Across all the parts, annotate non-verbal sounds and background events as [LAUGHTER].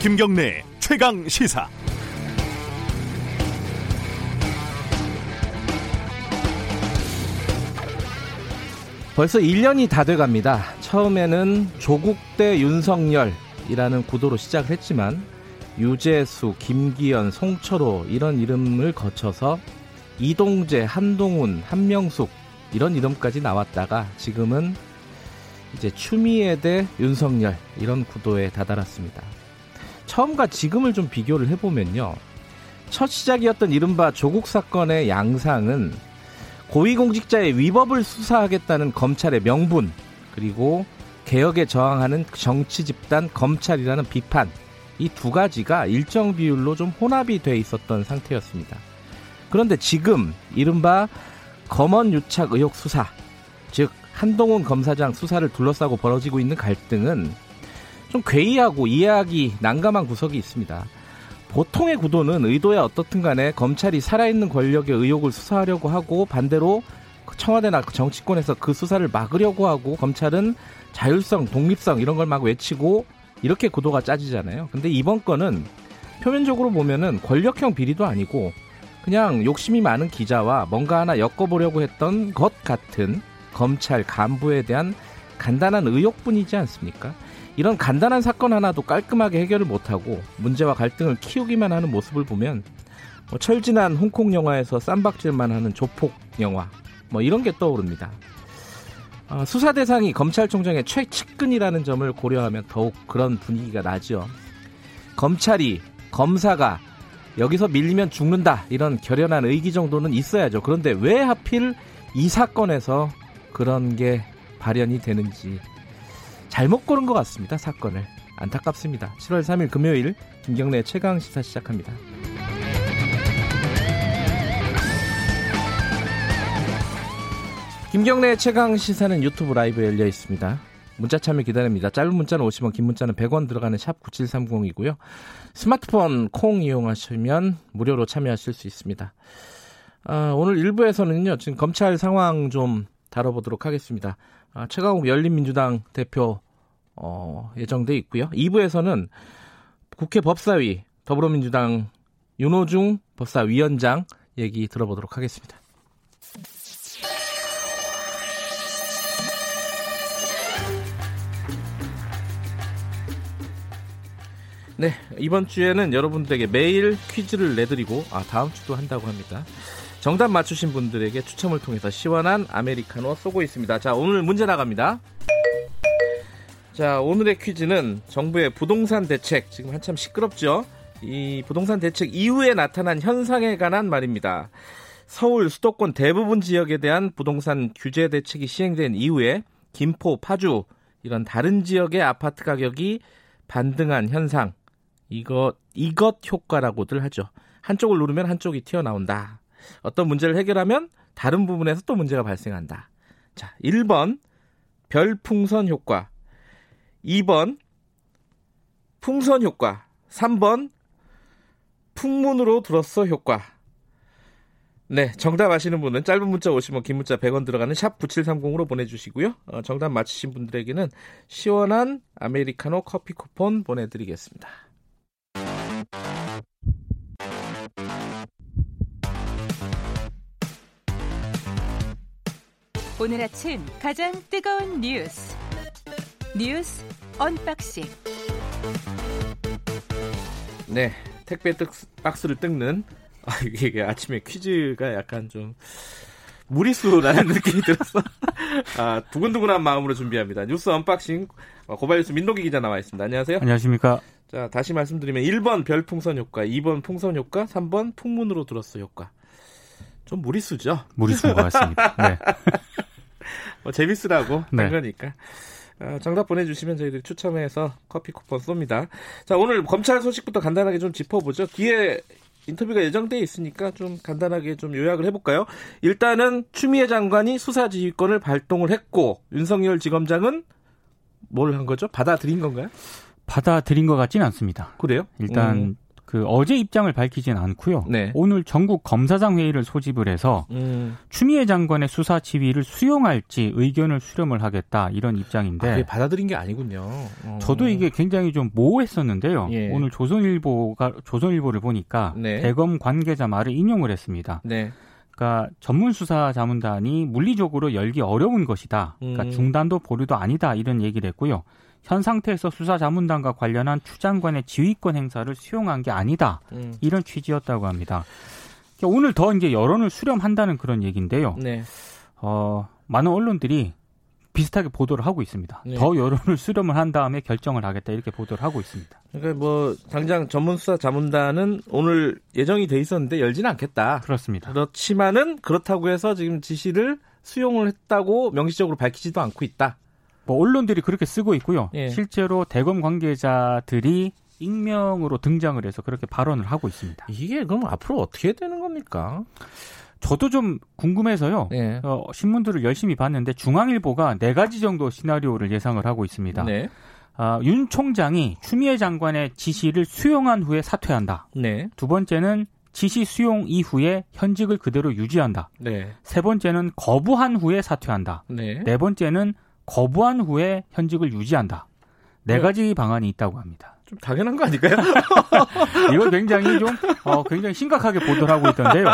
김경래 최강 시사. 벌써 1년이 다 돼갑니다. 처음에는 조국 대 윤석열이라는 구도로 시작을 했지만 유재수, 김기현, 송철호 이런 이름을 거쳐서 이동재, 한동훈, 한명숙 이런 이름까지 나왔다가 지금은 이제 추미애 대 윤석열 이런 구도에 다다랐습니다. 처음과 지금을 좀 비교를 해보면요. 첫 시작이었던 이른바 조국 사건의 양상은 고위공직자의 위법을 수사하겠다는 검찰의 명분 그리고 개혁에 저항하는 정치 집단 검찰이라는 비판 이 두 가지가 일정 비율로 좀 혼합이 돼 있었던 상태였습니다. 그런데 지금 이른바 검언 유착 의혹 수사 즉 한동훈 검사장 수사를 둘러싸고 벌어지고 있는 갈등은 좀 괴이하고 이해하기 난감한 구석이 있습니다. 보통의 구도는 의도야 어떻든 간에 검찰이 살아있는 권력의 의혹을 수사하려고 하고 반대로 청와대나 정치권에서 그 수사를 막으려고 하고 검찰은 자율성, 독립성 이런 걸 막 외치고 이렇게 구도가 짜지잖아요. 근데 이번 건은 표면적으로 보면은 권력형 비리도 아니고 그냥 욕심이 많은 기자와 뭔가 하나 엮어보려고 했던 것 같은 검찰 간부에 대한 간단한 의혹뿐이지 않습니까? 이런 간단한 사건 하나도 깔끔하게 해결을 못하고 문제와 갈등을 키우기만 하는 모습을 보면 뭐 철진한 홍콩 영화에서 쌈박질만 하는 조폭 영화 뭐 이런 게 떠오릅니다. 어, 수사 대상이 검찰총장의 최측근이라는 점을 고려하면 더욱 그런 분위기가 나죠. 검찰이 검사가 여기서 밀리면 죽는다 이런 결연한 의기 정도는 있어야죠. 그런데 왜 하필 이 사건에서 그런 게 발현이 되는지 잘못 고른 것 같습니다. 사건을 안타깝습니다. 7월 3일 금요일 김경래 최강 시사 시작합니다. 김경래 최강 시사는 유튜브 라이브 열려 있습니다. 문자 참여 기다립니다. 짧은 문자는 50원, 긴 문자는 100원 들어가는 샵 9730이고요. 스마트폰 콩 이용하시면 무료로 참여하실 수 있습니다. 아, 오늘 1부에서는요, 지금 검찰 상황 좀 다뤄보도록 하겠습니다. 아, 최강욱 열린민주당 대표 어, 예정돼 있고요. 2부에서는 국회 법사위 더불어민주당 윤호중 법사위원장 얘기 들어보도록 하겠습니다. 네, 이번 주에는 여러분들에게 매일 퀴즈를 내드리고, 아, 다음 주도 한다고 합니다. 정답 맞추신 분들에게 추첨을 통해서 시원한 아메리카노 쏘고 있습니다. 자, 오늘 문제 나갑니다. 자, 오늘의 퀴즈는 정부의 부동산 대책, 지금 한참 시끄럽죠? 이 부동산 대책 이후에 나타난 현상에 관한 말입니다. 서울 수도권 대부분 지역에 대한 부동산 규제 대책이 시행된 이후에 김포, 파주 이런 다른 지역의 아파트 가격이 반등한 현상. 이것 이것 효과라고들 하죠. 한쪽을 누르면 한쪽이 튀어나온다. 어떤 문제를 해결하면 다른 부분에서 또 문제가 발생한다. 자, 1번 별풍선 효과. 2번 풍선 효과. 3번 풍문으로 들었어 효과. 네, 정답 아시는 분은 짧은 문자 오시면 긴 문자 100원 들어가는 샵 9730으로 보내주시고요. 어, 정답 맞히신 분들에게는 시원한 아메리카노 커피 쿠폰 보내드리겠습니다. 오늘 아침 가장 뜨거운 뉴스 뉴스 unboxing 네, 택배 뜩, 박스를 뜯는 아, 이게 아침에 퀴즈가 약간 좀 무리수라는 [LAUGHS] 느낌이 들어서 아, 두근두근한 마음으로 준비합니다. 뉴스 unboxing 어, 고발뉴스 민동기 기자 나와 있습니다. 안녕하세요. 안녕하십니까. 자, 다시 말씀드리면 1번 별풍선 효과, 2번 풍선 효과, 3번 풍문으로 들었어 효과. 좀 무리수죠? 무리수인 것 같습니다. [LAUGHS] 네. 뭐 재밌으라고 네. 한 거니까. 어, 정답 보내주시면 저희들이 추첨해서 커피 쿠폰 쏩니다. 자, 오늘 검찰 소식부터 간단하게 좀 짚어보죠. 뒤에 인터뷰가 예정돼 있으니까 좀 간단하게 좀 요약을 해볼까요? 일단은 추미애 장관이 수사지휘권을 발동을 했고 윤석열 지검장은 뭘 한 거죠? 받아들인 건가요? 받아들인 것 같지는 않습니다. 그래요? 일단 음. 그 어제 입장을 밝히진 않고요. 네. 오늘 전국 검사장 회의를 소집을 해서 음. 추미애 장관의 수사 지휘를 수용할지 의견을 수렴을 하겠다 이런 입장인데 아, 받아들인 게 아니군요. 어. 저도 이게 굉장히 좀 모호했었는데요. 예. 오늘 조선일보가 조선일보를 보니까 네. 대검 관계자 말을 인용을 했습니다. 네. 그러니까 전문 수사 자문단이 물리적으로 열기 어려운 것이다. 그러니까 음. 중단도 보류도 아니다 이런 얘기를 했고요. 현 상태에서 수사 자문단과 관련한 추 장관의 지휘권 행사를 수용한 게 아니다. 음. 이런 취지였다고 합니다. 오늘 더 이제 여론을 수렴한다는 그런 얘기인데요. 네. 어, 많은 언론들이 비슷하게 보도를 하고 있습니다. 네. 더 여론을 수렴을 한 다음에 결정을 하겠다 이렇게 보도를 하고 있습니다. 그러니까 뭐 당장 전문수사 자문단은 오늘 예정이 돼 있었는데 열지는 않겠다. 그렇습니다. 그렇지만은 그렇다고 해서 지금 지시를 수용을 했다고 명시적으로 밝히지도 않고 있다. 뭐 언론들이 그렇게 쓰고 있고요. 예. 실제로 대검 관계자들이 익명으로 등장을 해서 그렇게 발언을 하고 있습니다. 이게 그럼 앞으로 어떻게 되는 겁니까? 저도 좀 궁금해서요. 네. 어, 신문들을 열심히 봤는데 중앙일보가 네 가지 정도 시나리오를 예상을 하고 있습니다. 네. 아, 윤 총장이 추미애 장관의 지시를 수용한 후에 사퇴한다. 네. 두 번째는 지시 수용 이후에 현직을 그대로 유지한다. 네. 세 번째는 거부한 후에 사퇴한다. 네. 네 번째는 거부한 후에 현직을 유지한다. 네 네. 가지 방안이 있다고 합니다. 좀 당연한 거 아닐까요? [LAUGHS] 이거 굉장히 좀, 어, 굉장히 심각하게 보도를 하고 있던데요.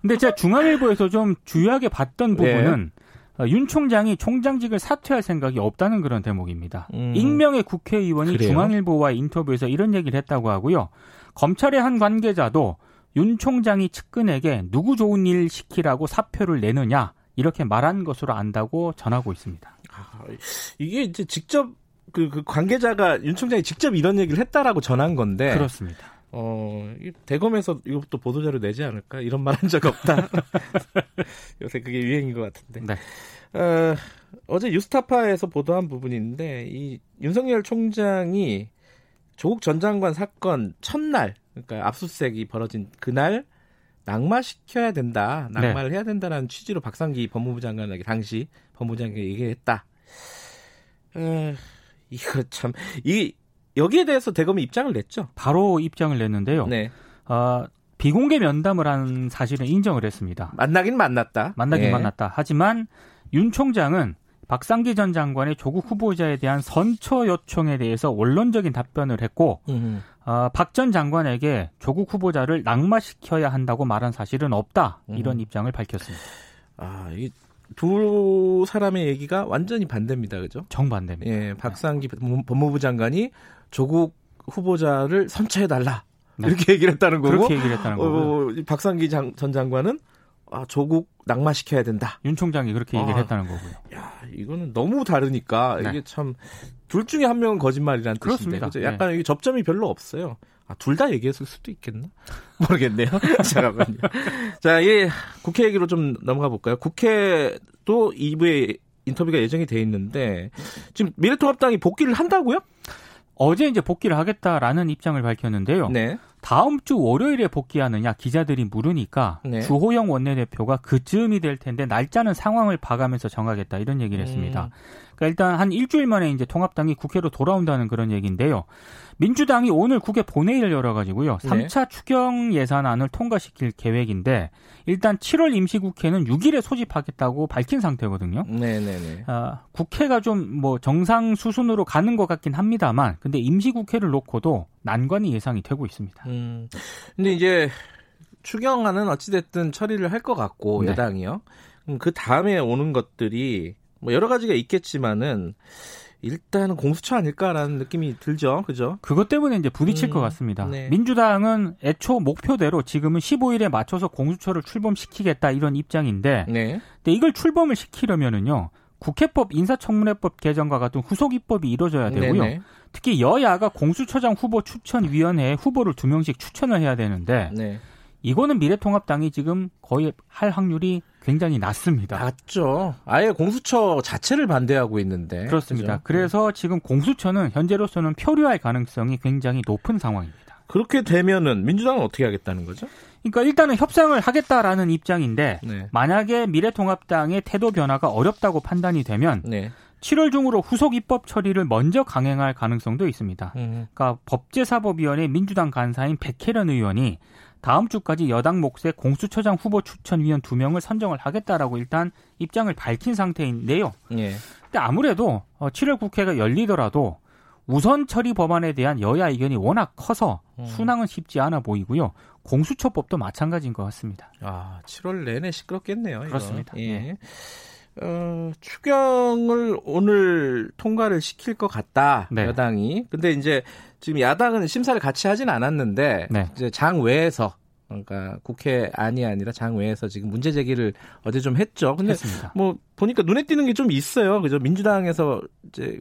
근데 제가 중앙일보에서 좀 주요하게 봤던 네. 부분은 어, 윤 총장이 총장직을 사퇴할 생각이 없다는 그런 대목입니다. 음. 익명의 국회의원이 그래요? 중앙일보와 인터뷰에서 이런 얘기를 했다고 하고요. 검찰의 한 관계자도 윤 총장이 측근에게 누구 좋은 일 시키라고 사표를 내느냐 이렇게 말한 것으로 안다고 전하고 있습니다. 아, 이게 이제 직접 그, 그 관계자가 윤 총장이 직접 이런 얘기를 했다라고 전한 건데 그렇습니다. 어, 이 대검에서 이것도 보도자료 내지 않을까? 이런 말 한 적 없다. [LAUGHS] 요새 그게 유행인 것 같은데. 네. 어, 어제 유스타파에서 보도한 부분인데, 이 윤석열 총장이 조국 전 장관 사건 첫날, 그러니까 압수수색이 벌어진 그날, 낙마시켜야 된다. 낙마를 해야 된다라는 취지로 박상기 법무부 장관에게 당시 법무부 장관에게 얘기했다. 어, 이거 참, 이, 여기에 대해서 대검이 입장을 냈죠. 바로 입장을 냈는데요. 네. 어, 비공개 면담을 한 사실은 인정을 했습니다. 만나긴 만났다. 만나긴 예. 만났다. 하지만 윤 총장은 박상기 전 장관의 조국 후보자에 대한 선처 요청에 대해서 원론적인 답변을 했고 음. 어, 박전 장관에게 조국 후보자를 낙마시켜야 한다고 말한 사실은 없다. 이런 음. 입장을 밝혔습니다. 아, 이 두 사람의 얘기가 완전히 반대입니다. 그죠? 정반대입니다. 예, 박상기 법무- 법무부 장관이 조국 후보자를 선처해달라. 네. 이렇게 얘기를 했다는 거고. 그렇게 얘기를 했다는 거고요. 어, 이 박상기 장, 전 장관은 아, 조국 낙마시켜야 된다. 윤 총장이 그렇게 얘기를 아. 했다는 거고요. 야, 이거는 너무 다르니까 네. 이게 참 둘 중에 한 명은 거짓말이라는 뜻인데 그렇습니다. 그죠? 네. 약간 이게 접점이 별로 없어요. 아, 둘 다 얘기했을 수도 있겠나? [LAUGHS] 모르겠네요. [LAUGHS] 잠깐만요. 자, 예, 국회 얘기로 좀 넘어가 볼까요? 국회도 2부에 인터뷰가 예정이 돼 있는데 지금 미래통합당이 복귀를 한다고요? 어제 이제 복귀를 하겠다라는 입장을 밝혔는데요. 네. 다음 주 월요일에 복귀하느냐 기자들이 물으니까 네. 주호영 원내대표가 그쯤이 될 텐데 날짜는 상황을 봐가면서 정하겠다 이런 얘기를 했습니다. 음. 그러니까 일단 한 일주일 만에 이제 통합당이 국회로 돌아온다는 그런 얘기인데요. 민주당이 오늘 국회 본회의를 열어가지고요. 네. 3차 추경 예산안을 통과시킬 계획인데 일단 7월 임시국회는 6일에 소집하겠다고 밝힌 상태거든요. 네네네. 아, 국회가 좀 뭐 정상 수순으로 가는 것 같긴 합니다만, 근데 임시국회를 놓고도 난관이 예상이 되고 있습니다. 음. 근데 이제 추경안은 어찌됐든 처리를 할 것 같고 네. 여당이요. 그럼 그 다음에 오는 것들이 뭐 여러 가지가 있겠지만은 일단은 공수처 아닐까라는 느낌이 들죠. 그죠? 그것 때문에 이제 부딪힐 음, 것 같습니다. 네. 민주당은 애초 목표대로 지금은 15일에 맞춰서 공수처를 출범시키겠다 이런 입장인데, 네. 근데 이걸 출범을 시키려면은요. 국회법 인사청문회법 개정과 같은 후속 입법이 이루어져야 되고요. 네네. 특히 여야가 공수처장 후보 추천위원회에 후보를 두 명씩 추천을 해야 되는데 네. 이거는 미래통합당이 지금 거의 할 확률이 굉장히 낮습니다. 맞죠. 아예 공수처 자체를 반대하고 있는데. 그렇습니다. 그죠? 그래서 지금 공수처는 현재로서는 표류할 가능성이 굉장히 높은 상황입니다. 그렇게 되면은 민주당은 어떻게 하겠다는 거죠? 그러니까 일단은 협상을 하겠다라는 입장인데 네. 만약에 미래통합당의 태도 변화가 어렵다고 판단이 되면 네. 7월 중으로 후속 입법 처리를 먼저 강행할 가능성도 있습니다. 음. 그러니까 법제사법위원회 민주당 간사인 백혜련 의원이 다음 주까지 여당 몫의 공수처장 후보 추천위원 두 명을 선정을 하겠다라고 일단 입장을 밝힌 상태인데요. 예. 근데 아무래도 7월 어, 국회가 열리더라도 우선 처리 법안에 대한 여야 의견이 워낙 커서 음. 순항은 쉽지 않아 보이고요. 공수처법도 마찬가지인 것 같습니다. 아, 7월 내내 시끄럽겠네요. 이거. 그렇습니다. 예. 예. 어, 추경을 오늘 통과를 시킬 것 같다. 네. 여당이. 근데 이제 지금 야당은 심사를 같이 하진 않았는데 네. 이제 장 외에서 그러니까 국회 안이 아니라 장 외에서 지금 문제 제기를 어제 좀 했죠. 근데 했습니다. 뭐 보니까 눈에 띄는 게 좀 있어요. 그죠? 민주당에서 이제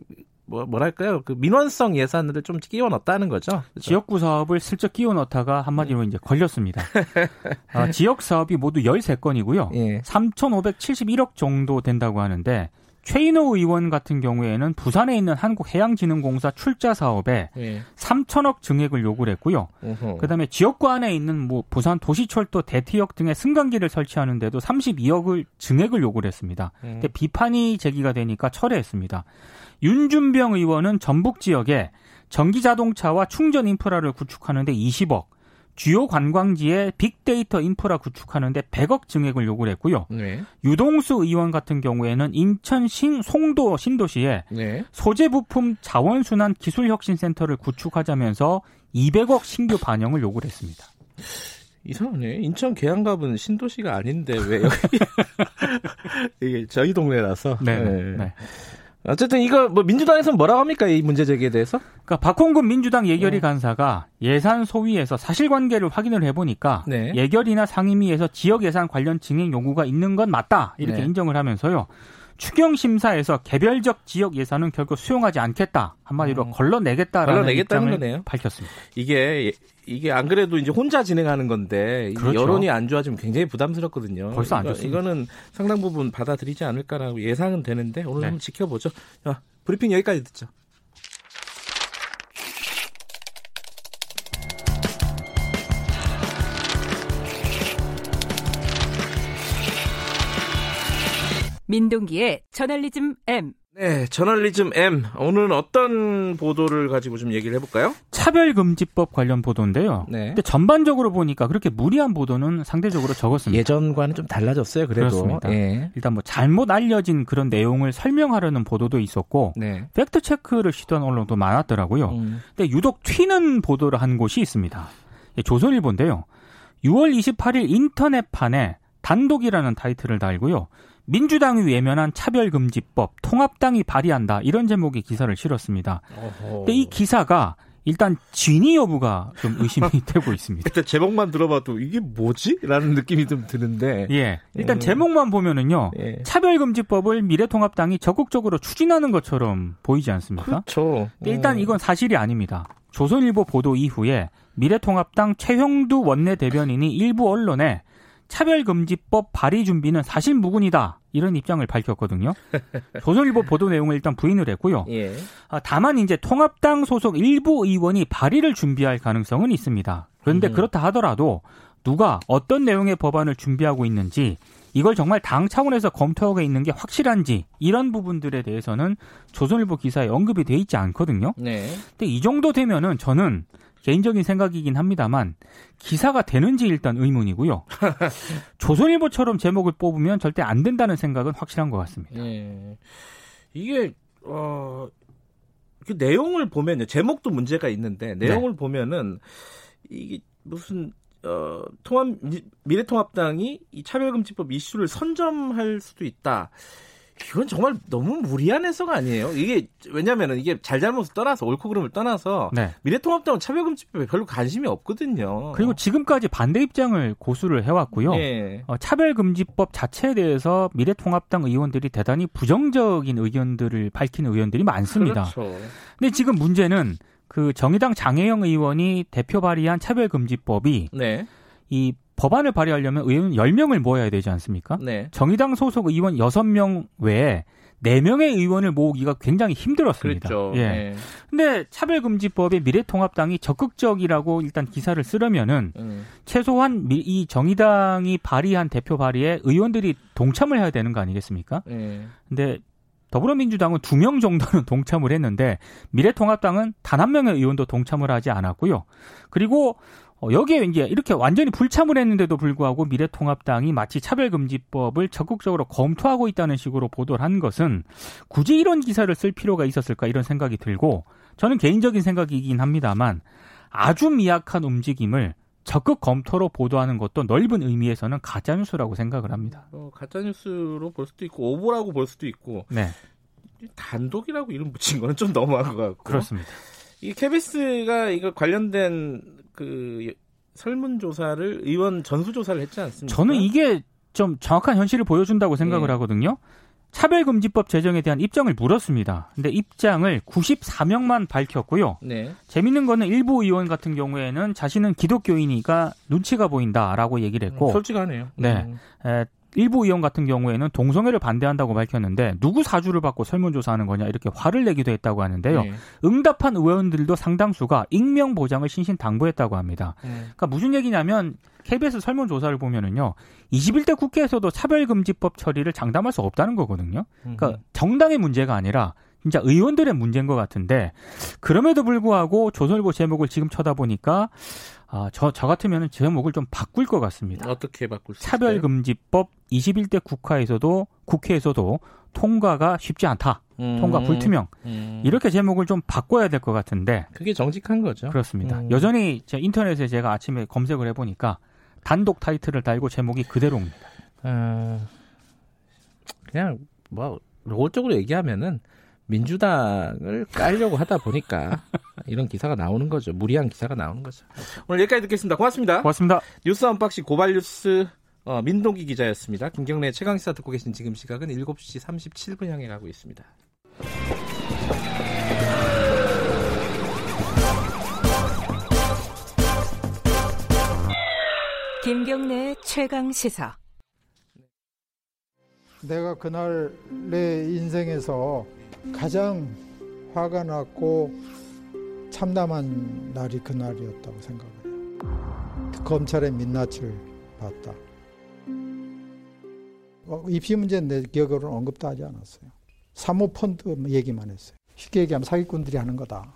뭐 뭐랄까요? 그 민원성 예산을 좀 끼워 넣었다는 거죠. 그죠? 지역구 사업을 슬쩍 끼워 넣다가 한마디로 이제 걸렸습니다. [LAUGHS] 아, 지역 사업이 모두 13건이고요. 예. 3,571억 정도 된다고 하는데 최인호 의원 같은 경우에는 부산에 있는 한국해양진흥공사 출자 사업에 예. 3천억 증액을 요구를 했고요. 어허. 그다음에 지역구 안에 있는 뭐 부산 도시철도 대티역 등의 승강기를 설치하는데도 32억을 증액을 요구를 했습니다. 음. 근데 비판이 제기가 되니까 철회했습니다. 윤준병 의원은 전북 지역에 전기 자동차와 충전 인프라를 구축하는데 20억, 주요 관광지에 빅데이터 인프라 구축하는데 100억 증액을 요구를 했고요. 네. 유동수 의원 같은 경우에는 인천 신 송도 신도시에 네. 소재 부품 자원순환 기술혁신센터를 구축하자면서 200억 신규 반영을 요구를 했습니다. 이상하네. 인천 계양갑은 신도시가 아닌데 왜 여기 [LAUGHS] 이게 저희 동네라서. [LAUGHS] 네. 네. 네. 어쨌든 이거 뭐 민주당에서는 뭐라고 합니까 이 문제 제기에 대해서? 그러니까 박홍근 민주당 예결위 네. 간사가 예산 소위에서 사실관계를 확인을 해보니까 네. 예결이나 상임위에서 지역 예산 관련 증액 요구가 있는 건 맞다 이렇게 네. 인정을 하면서요. 추경 심사에서 개별적 지역 예산은 결국 수용하지 않겠다 한마디로 음. 걸러내겠다라는 걸러내겠다는 입장을 거네요. 밝혔습니다. 이게 이게 안 그래도 이제 혼자 진행하는 건데 그렇죠. 여론이 안 좋아지면 굉장히 부담스럽거든요. 벌써 안 이거- 좋습니다. 이거는 상당 부분 받아들이지 않을까라고 예상은 되는데 오늘 네. 한번 지켜보죠. 자, 브리핑 여기까지 듣죠. 민동기의 저널리즘 M. 네, 저널리즘 M 오늘은 어떤 보도를 가지고 좀 얘기를 해볼까요? 차별금지법 관련 보도인데요. 네. 근데 전반적으로 보니까 그렇게 무리한 보도는 상대적으로 적었습니다. 예전과는 좀 달라졌어요. 그래도. 그렇습니다. 예. 일단 뭐 잘못 알려진 그런 내용을 설명하려는 보도도 있었고 네. fact check를 시도한 언론도 많았더라고요. 음. 근데 유독 튀는 보도를 한 곳이 있습니다. 예, 조선일보인데요. 6월 28일 인터넷판에 단독이라는 타이틀을 달고요. 민주당이 외면한 차별금지법 통합당이 발의한다 이런 제목의 기사를 실었습니다. 어허. 근데 이 기사가 일단 진위 여부가 좀 의심이 [LAUGHS] 되고 있습니다. 일단 제목만 들어봐도 이게 뭐지? 라는 느낌이 좀 드는데. 예, 일단 음. 제목만 보면은요. 예. 차별금지법을 미래통합당이 적극적으로 추진하는 것처럼 보이지 않습니까? 그렇죠. 일단 음. 이건 사실이 아닙니다. 조선일보 보도 이후에 미래통합당 최형두 원내대변인이 일부 언론에 차별금지법 발의 준비는 사실 무근이다 이런 입장을 밝혔거든요. [LAUGHS] 조선일보 보도 내용을 일단 부인을 했고요. 예. 아, 다만 이제 통합당 소속 일부 의원이 발의를 준비할 가능성은 있습니다. 그런데 음. 그렇다 하더라도 누가 어떤 내용의 법안을 준비하고 있는지 이걸 정말 당 차원에서 검토하고 있는 게 확실한지 이런 부분들에 대해서는 조선일보 기사에 언급이 돼 있지 않거든요. 네. 근데 이 정도 되면은 저는 개인적인 생각이긴 합니다만 기사가 되는지 일단 의문이고요. [LAUGHS] 조선일보처럼 제목을 뽑으면 절대 안 된다는 생각은 확실한 것 같습니다. 예. 이게 어. 그 내용을 보면요. 제목도 문제가 있는데 내용을 보면은 이게 무슨 어 통합 미- 미래통합당이 이 차별금지법 이슈를 선점할 수도 있다. 이건 정말 너무 무리한 해석 아니에요? 이게 왜냐면은 이게 잘잘못을 떠나서 옳고 그름을 떠나서 네. 미래통합당은 차별금지법에 별로 관심이 없거든요. 그리고 지금까지 반대 입장을 고수를 해왔고요. 예. 어, 차별금지법 자체에 대해서 미래통합당 의원들이 대단히 부정적인 의견들을 밝히는 의원들이 많습니다. 그렇죠. 근데 지금 문제는 그 정의당 장혜영 의원이 대표 발의한 차별금지법이 네. 이 법안을 발의하려면 의원 10명을 모아야 되지 않습니까? 네. 정의당 소속 의원 6명 외에 4명의 의원을 모으기가 굉장히 힘들었습니다. 그렇죠. 예. 예. 근데 차별금지법에 미래통합당이 적극적이라고 일단 기사를 쓰려면은 음. 최소한 미- 이 정의당이 발의한 대표 발의에 의원들이 동참을 해야 되는 거 아니겠습니까? 예. 근데 더불어민주당은 두명 정도는 [LAUGHS] 동참을 했는데 미래통합당은 단 한 명의 의원도 동참을 하지 않았고요. 그리고 어, 여기에 이제 이렇게 완전히 불참을 했는데도 불구하고 미래통합당이 마치 차별금지법을 적극적으로 검토하고 있다는 식으로 보도를 한 것은 굳이 이런 기사를 쓸 필요가 있었을까 이런 생각이 들고 저는 개인적인 생각이긴 합니다만 아주 미약한 움직임을 적극 검토로 보도하는 것도 넓은 의미에서는 가짜뉴스라고 생각을 합니다. 어, 가짜뉴스로 볼 수도 있고 오보라고 볼 수도 있고 네. 단독이라고 이름 붙인 거는 좀 너무한 것 같고 그렇습니다. 이 KBS가 이거 관련된 그 설문조사를 의원 전수조사를 했지 않습니까? 저는 이게 좀 정확한 현실을 보여준다고 생각을 네. 하거든요. 차별금지법 제정에 대한 입장을 물었습니다. 근데 입장을 94명만 밝혔고요. 네. 재밌는 거는 일부 의원 같은 경우에는 자신은 기독교인이가 눈치가 보인다라고 얘기를 했고, 솔직하네요. 네. 음. 에, 일부 의원 같은 경우에는 동성애를 반대한다고 밝혔는데 누구 사주를 받고 설문조사하는 거냐 이렇게 화를 내기도 했다고 하는데요. 네. 응답한 의원들도 상당수가 익명 보장을 신신 당부했다고 합니다. 네. 그러니까 무슨 얘기냐면 KBS 설문조사를 보면은요. 21대 국회에서도 차별금지법 처리를 장담할 수 없다는 거거든요. 그러니까 정당의 문제가 아니라 진짜 의원들의 문제인 것 같은데 그럼에도 불구하고 조선일보 제목을 지금 쳐다보니까 아, 저, 저 같으면 제목을 좀 바꿀 것 같습니다. 어떻게 바꿀 수 있을까요? 차별금지법 21대 국회에서도 국회에서도 통과가 쉽지 않다. 음. 통과 불투명. 음. 이렇게 제목을 좀 바꿔야 될 것 같은데 그게 정직한 거죠. 그렇습니다. 음. 여전히 제 인터넷에 제가 아침에 검색을 해보니까 단독 타이틀을 달고 제목이 그대로입니다. 어, 그냥 뭐 노골적으로 얘기하면은 민주당을 깔려고 하다 보니까 [LAUGHS] 이런 기사가 나오는 거죠. 무리한 기사가 나오는 거죠. 오늘 여기까지 듣겠습니다. 고맙습니다. 고맙습니다. 뉴스 unboxing 고발 뉴스 어, 민동기 기자였습니다. 김경래 최강 시사 듣고 계신 지금 시각은 7시 37분 향해 가고 있습니다. 김경래의 최강 시사. 내가 그날 내 인생에서 가장 화가 났고 참담한 날이 그날이었다고 생각해요. 검찰의 민낯을 봤다. 어, 입시 문제는 내 기억으로는 언급도 하지 않았어요. 사모펀드 얘기만 했어요. 쉽게 얘기하면 사기꾼들이 하는 거다.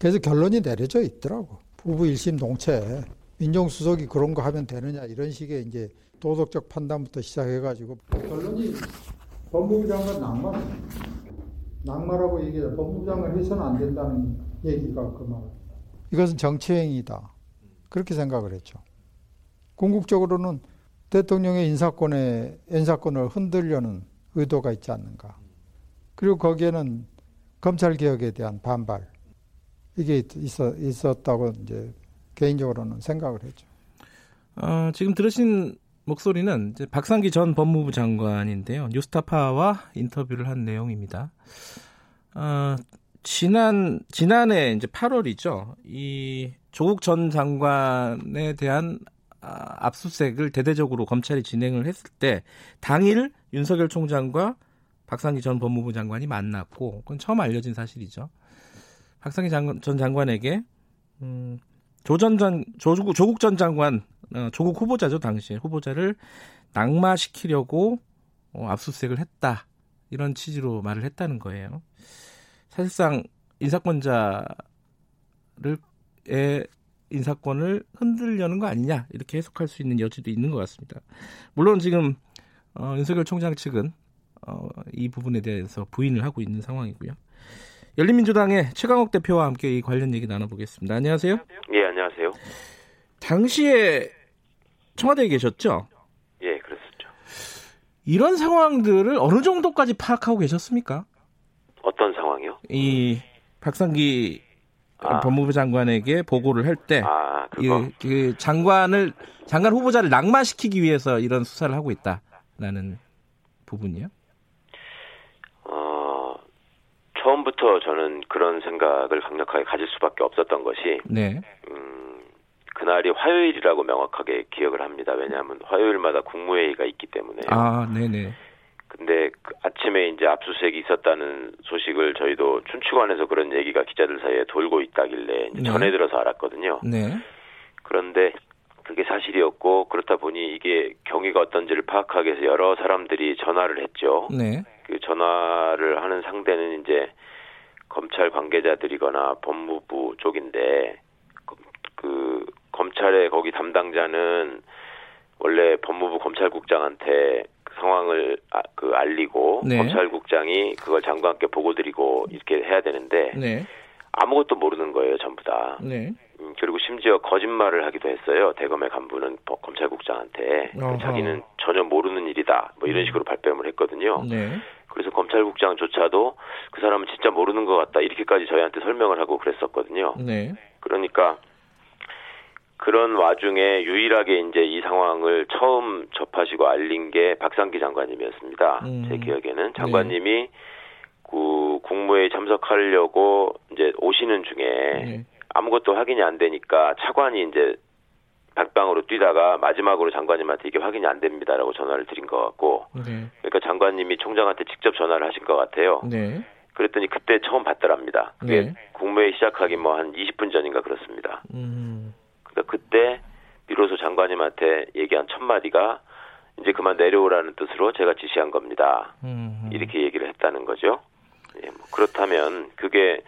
그래서 결론이 내려져 있더라고. 부부 일심 동체. 민정수석이 그런 거 하면 되느냐 이런 식의 이제 도덕적 판단부터 시작해가지고 결론이 법무부 장관 낙마 낙마라고 얘기해 법무부 장관 해서는 안 된다는 얘기가 그 말. 이것은 정치행위다 그렇게 생각을 했죠. 궁극적으로는 대통령의 인사권에 인사권을 흔들려는 의도가 있지 않는가. 그리고 거기에는 검찰 개혁에 대한 반발 이게 있어, 있었다고 이제 개인적으로는 생각을 했죠. 어, 지금 들으신 목소리는 이제 박상기 전 법무부 장관인데요. 뉴스타파와 인터뷰를 한 내용입니다. 어, 지난 지난해 이제 8월이죠. 이 조국 전 장관에 대한 아, 압수수색을 대대적으로 검찰이 진행을 했을 때 당일 윤석열 총장과 박상기 전 법무부 장관이 만났고 그건 처음 알려진 사실이죠. 박상기 장관, 전 장관에게 음, 조전 전 조국, 조국 전 장관 어, 조국 후보자죠 당시에 후보자를 낙마시키려고 어, 압수수색을 했다 이런 취지로 말을 했다는 거예요. 사실상 인사권자를 의 인사권을 흔들려는 거 아니냐 이렇게 해석할 수 있는 여지도 있는 것 같습니다. 물론 지금 어, 윤석열 총장 측은 어, 이 부분에 대해서 부인을 하고 있는 상황이고요. 열린민주당의 최강욱 대표와 함께 이 관련 얘기 나눠보겠습니다. 안녕하세요. 예, 안녕하세요. 당시에 청와대에 계셨죠? 예, 그랬었죠. 이런 상황들을 어느 정도까지 파악하고 계셨습니까? 상황이요? 이 박상기 아. 법무부 장관에게 보고를 할 때 아, 이, 그거. 그 장관을 장관 후보자를 낙마시키기 위해서 이런 수사를 하고 있다라는 부분이요. 어, 처음부터 저는 그런 생각을 강력하게 가질 수밖에 없었던 것이, 네. 음, 그날이 화요일이라고 명확하게 기억을 합니다. 왜냐하면 화요일마다 국무회의가 있기 때문에요. 아, 네네. 근데 그 아침에 이제 압수수색이 있었다는 소식을 저희도 춘추관에서 그런 얘기가 기자들 사이에 돌고 있다길래 네. 전해 들어서 알았거든요. 네. 그런데 그게 사실이었고 그렇다 보니 이게 경위가 어떤지를 파악하기 위해서 여러 사람들이 전화를 했죠. 네. 그 전화를 하는 상대는 이제 검찰 관계자들이거나 법무부 쪽인데 그, 그 검찰의 거기 담당자는 원래 법무부 검찰국장한테 그 상황을 아, 그 알리고 네. 검찰국장이 그걸 장관께 보고드리고 이렇게 해야 되는데 네. 아무것도 모르는 거예요 전부 다. 네. 음, 그리고 심지어 거짓말을 하기도 했어요. 대검의 간부는 법- 검찰국장한테 그 어허. 자기는 전혀 모르는 일이다. 뭐 이런 식으로 발뺌을 했거든요. 네. 그래서 검찰국장조차도 그 사람은 진짜 모르는 것 같다. 이렇게까지 저희한테 설명을 하고 그랬었거든요. 네. 그러니까 그런 와중에 유일하게 이제 이 상황을 처음 접하시고 알린 게 박상기 장관님이었습니다. 음. 제 기억에는 장관님이 그 국무회의 참석하려고 이제 오시는 중에 네. 아무것도 확인이 안 되니까 차관이 이제 박방으로 뛰다가 마지막으로 장관님한테 이게 확인이 안 됩니다라고 전화를 드린 것 같고 네. 그러니까 장관님이 총장한테 직접 전화를 하신 것 같아요. 네. 그랬더니 그때 처음 받더랍니다. 그게 네. 국무회의 시작하기 뭐 한 20분 전인가 그렇습니다. 음. 그러니까 그때 비로소 장관님한테 얘기한 첫 마디가 이제 그만 내려오라는 뜻으로 제가 지시한 겁니다. 음. 이렇게 얘기를 했다는 거죠. 예, 뭐 그렇다면 그게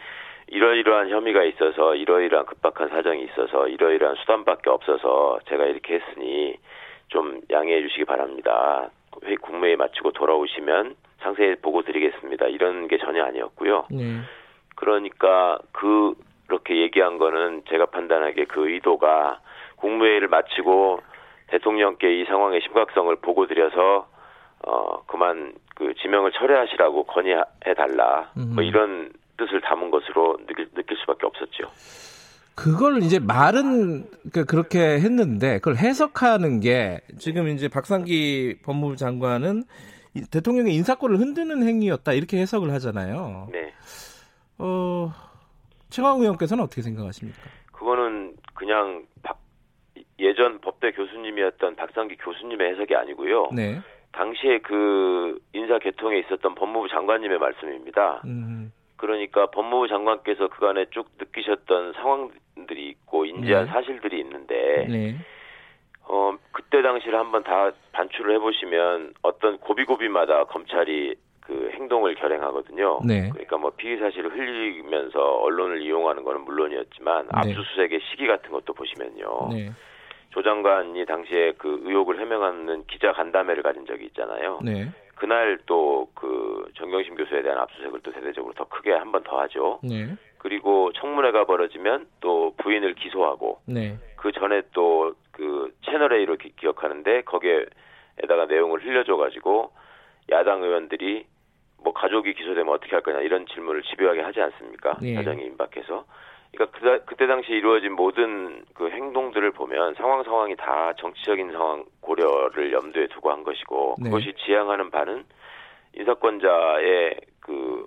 이러이러한 혐의가 있어서 이러이러한 급박한 사정이 있어서 이러이러한 수단밖에 없어서 제가 이렇게 했으니 좀 양해해 주시기 바랍니다. 회의 국무회의 마치고 돌아오시면 상세히 보고 드리겠습니다. 이런 게 전혀 아니었고요. 네. 그러니까 그 그렇게 얘기한 거는 제가 판단하기에 그 의도가 국무회의를 마치고 대통령께 이 상황의 심각성을 보고 드려서 어 그만 그 지명을 철회하시라고 건의해 달라 뭐 음. 이런 뜻을 담은 것으로 느낄, 느낄 수밖에 없었죠. 그걸 이제 말은 그- 그렇게 했는데 그걸 해석하는 게 지금 이제 박상기 법무부 장관은 이 대통령의 인사권을 흔드는 행위였다 이렇게 해석을 하잖아요. 네, 어, 최강 의원께서는 어떻게 생각하십니까? 그거는 그냥 박- 예전 법대 교수님이었던 박상기 교수님의 해석이 아니고요. 네. 당시에 그 인사 개통에 있었던 법무부 장관님의 말씀입니다. 음, 그러니까 법무부 장관께서 그간에 쭉 느끼셨던 상황들이 있고 인지한 네. 사실들이 있는데 네. 어 그때 당시를 한번 다 반출을 해보시면 어떤 고비고비마다 검찰이 그 행동을 결행하거든요. 네. 그러니까 뭐 피의 사실을 흘리면서 언론을 이용하는 거는 물론이었지만 네. 압수수색의 시기 같은 것도 보시면요. 네. 조 장관이 당시에 그 의혹을 해명하는 기자 간담회를 가진 적이 있잖아요. 네. 그날 또 그 정경심 교수에 대한 압수수색을 또 대대적으로 더 크게 한 번 더 하죠. 네. 그리고 청문회가 벌어지면 또 부인을 기소하고 네. 그 전에 또 그 채널 A로 기, 기억하는데 거기에다가 내용을 흘려줘 가지고 야당 의원들이 뭐 가족이 기소되면 어떻게 할 거냐 이런 질문을 집요하게 하지 않습니까? 예. 사정이 임박해서. 그러니까 그다, 그때 당시 이루어진 모든 그 행동들을 보면 상황 상황이 다 정치적인 상황 고려를 염두에 두고 한 것이고 네. 그것이 지향하는 바는 인사권자의 그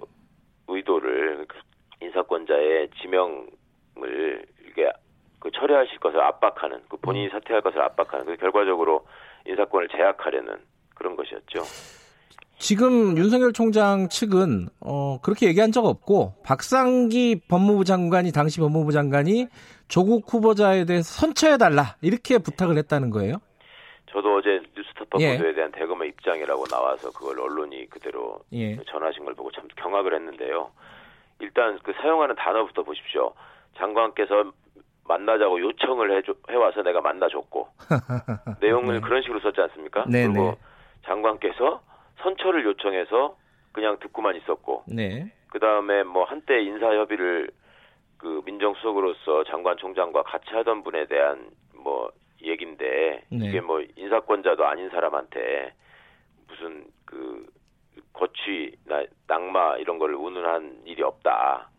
의도를 인사권자의 지명을 이게 그 철회하실 것을 압박하는 그 본인이 사퇴할 것을 압박하는 그 결과적으로 인사권을 제약하려는 그런 것이었죠. 지금 윤석열 총장 측은 어, 그렇게 얘기한 적 없고 박상기 법무부 장관이 당시 법무부 장관이 조국 후보자에 대해서 선처해달라 이렇게 부탁을 했다는 거예요. 저도 어제 뉴스타파 예. 보도에 대한 대검의 입장이라고 나와서 그걸 언론이 그대로 예. 전하신 걸 보고 참 경악을 했는데요. 일단 그 사용하는 단어부터 보십시오. 장관께서 만나자고 요청을 해줘, 해와서 내가 만나줬고 [LAUGHS] 내용을 네. 그런 식으로 썼지 않습니까? 네, 그리고 네. 장관께서 선처를 요청해서 그냥 듣고만 있었고 네. 그 다음에 뭐 한때 인사 협의를 그 민정수석으로서 장관 총장과 같이 하던 분에 대한 뭐 얘긴데 네. 이게 뭐 인사권자도 아닌 사람한테 무슨 그 거취나 낙마 이런 걸 운운한 일이 없다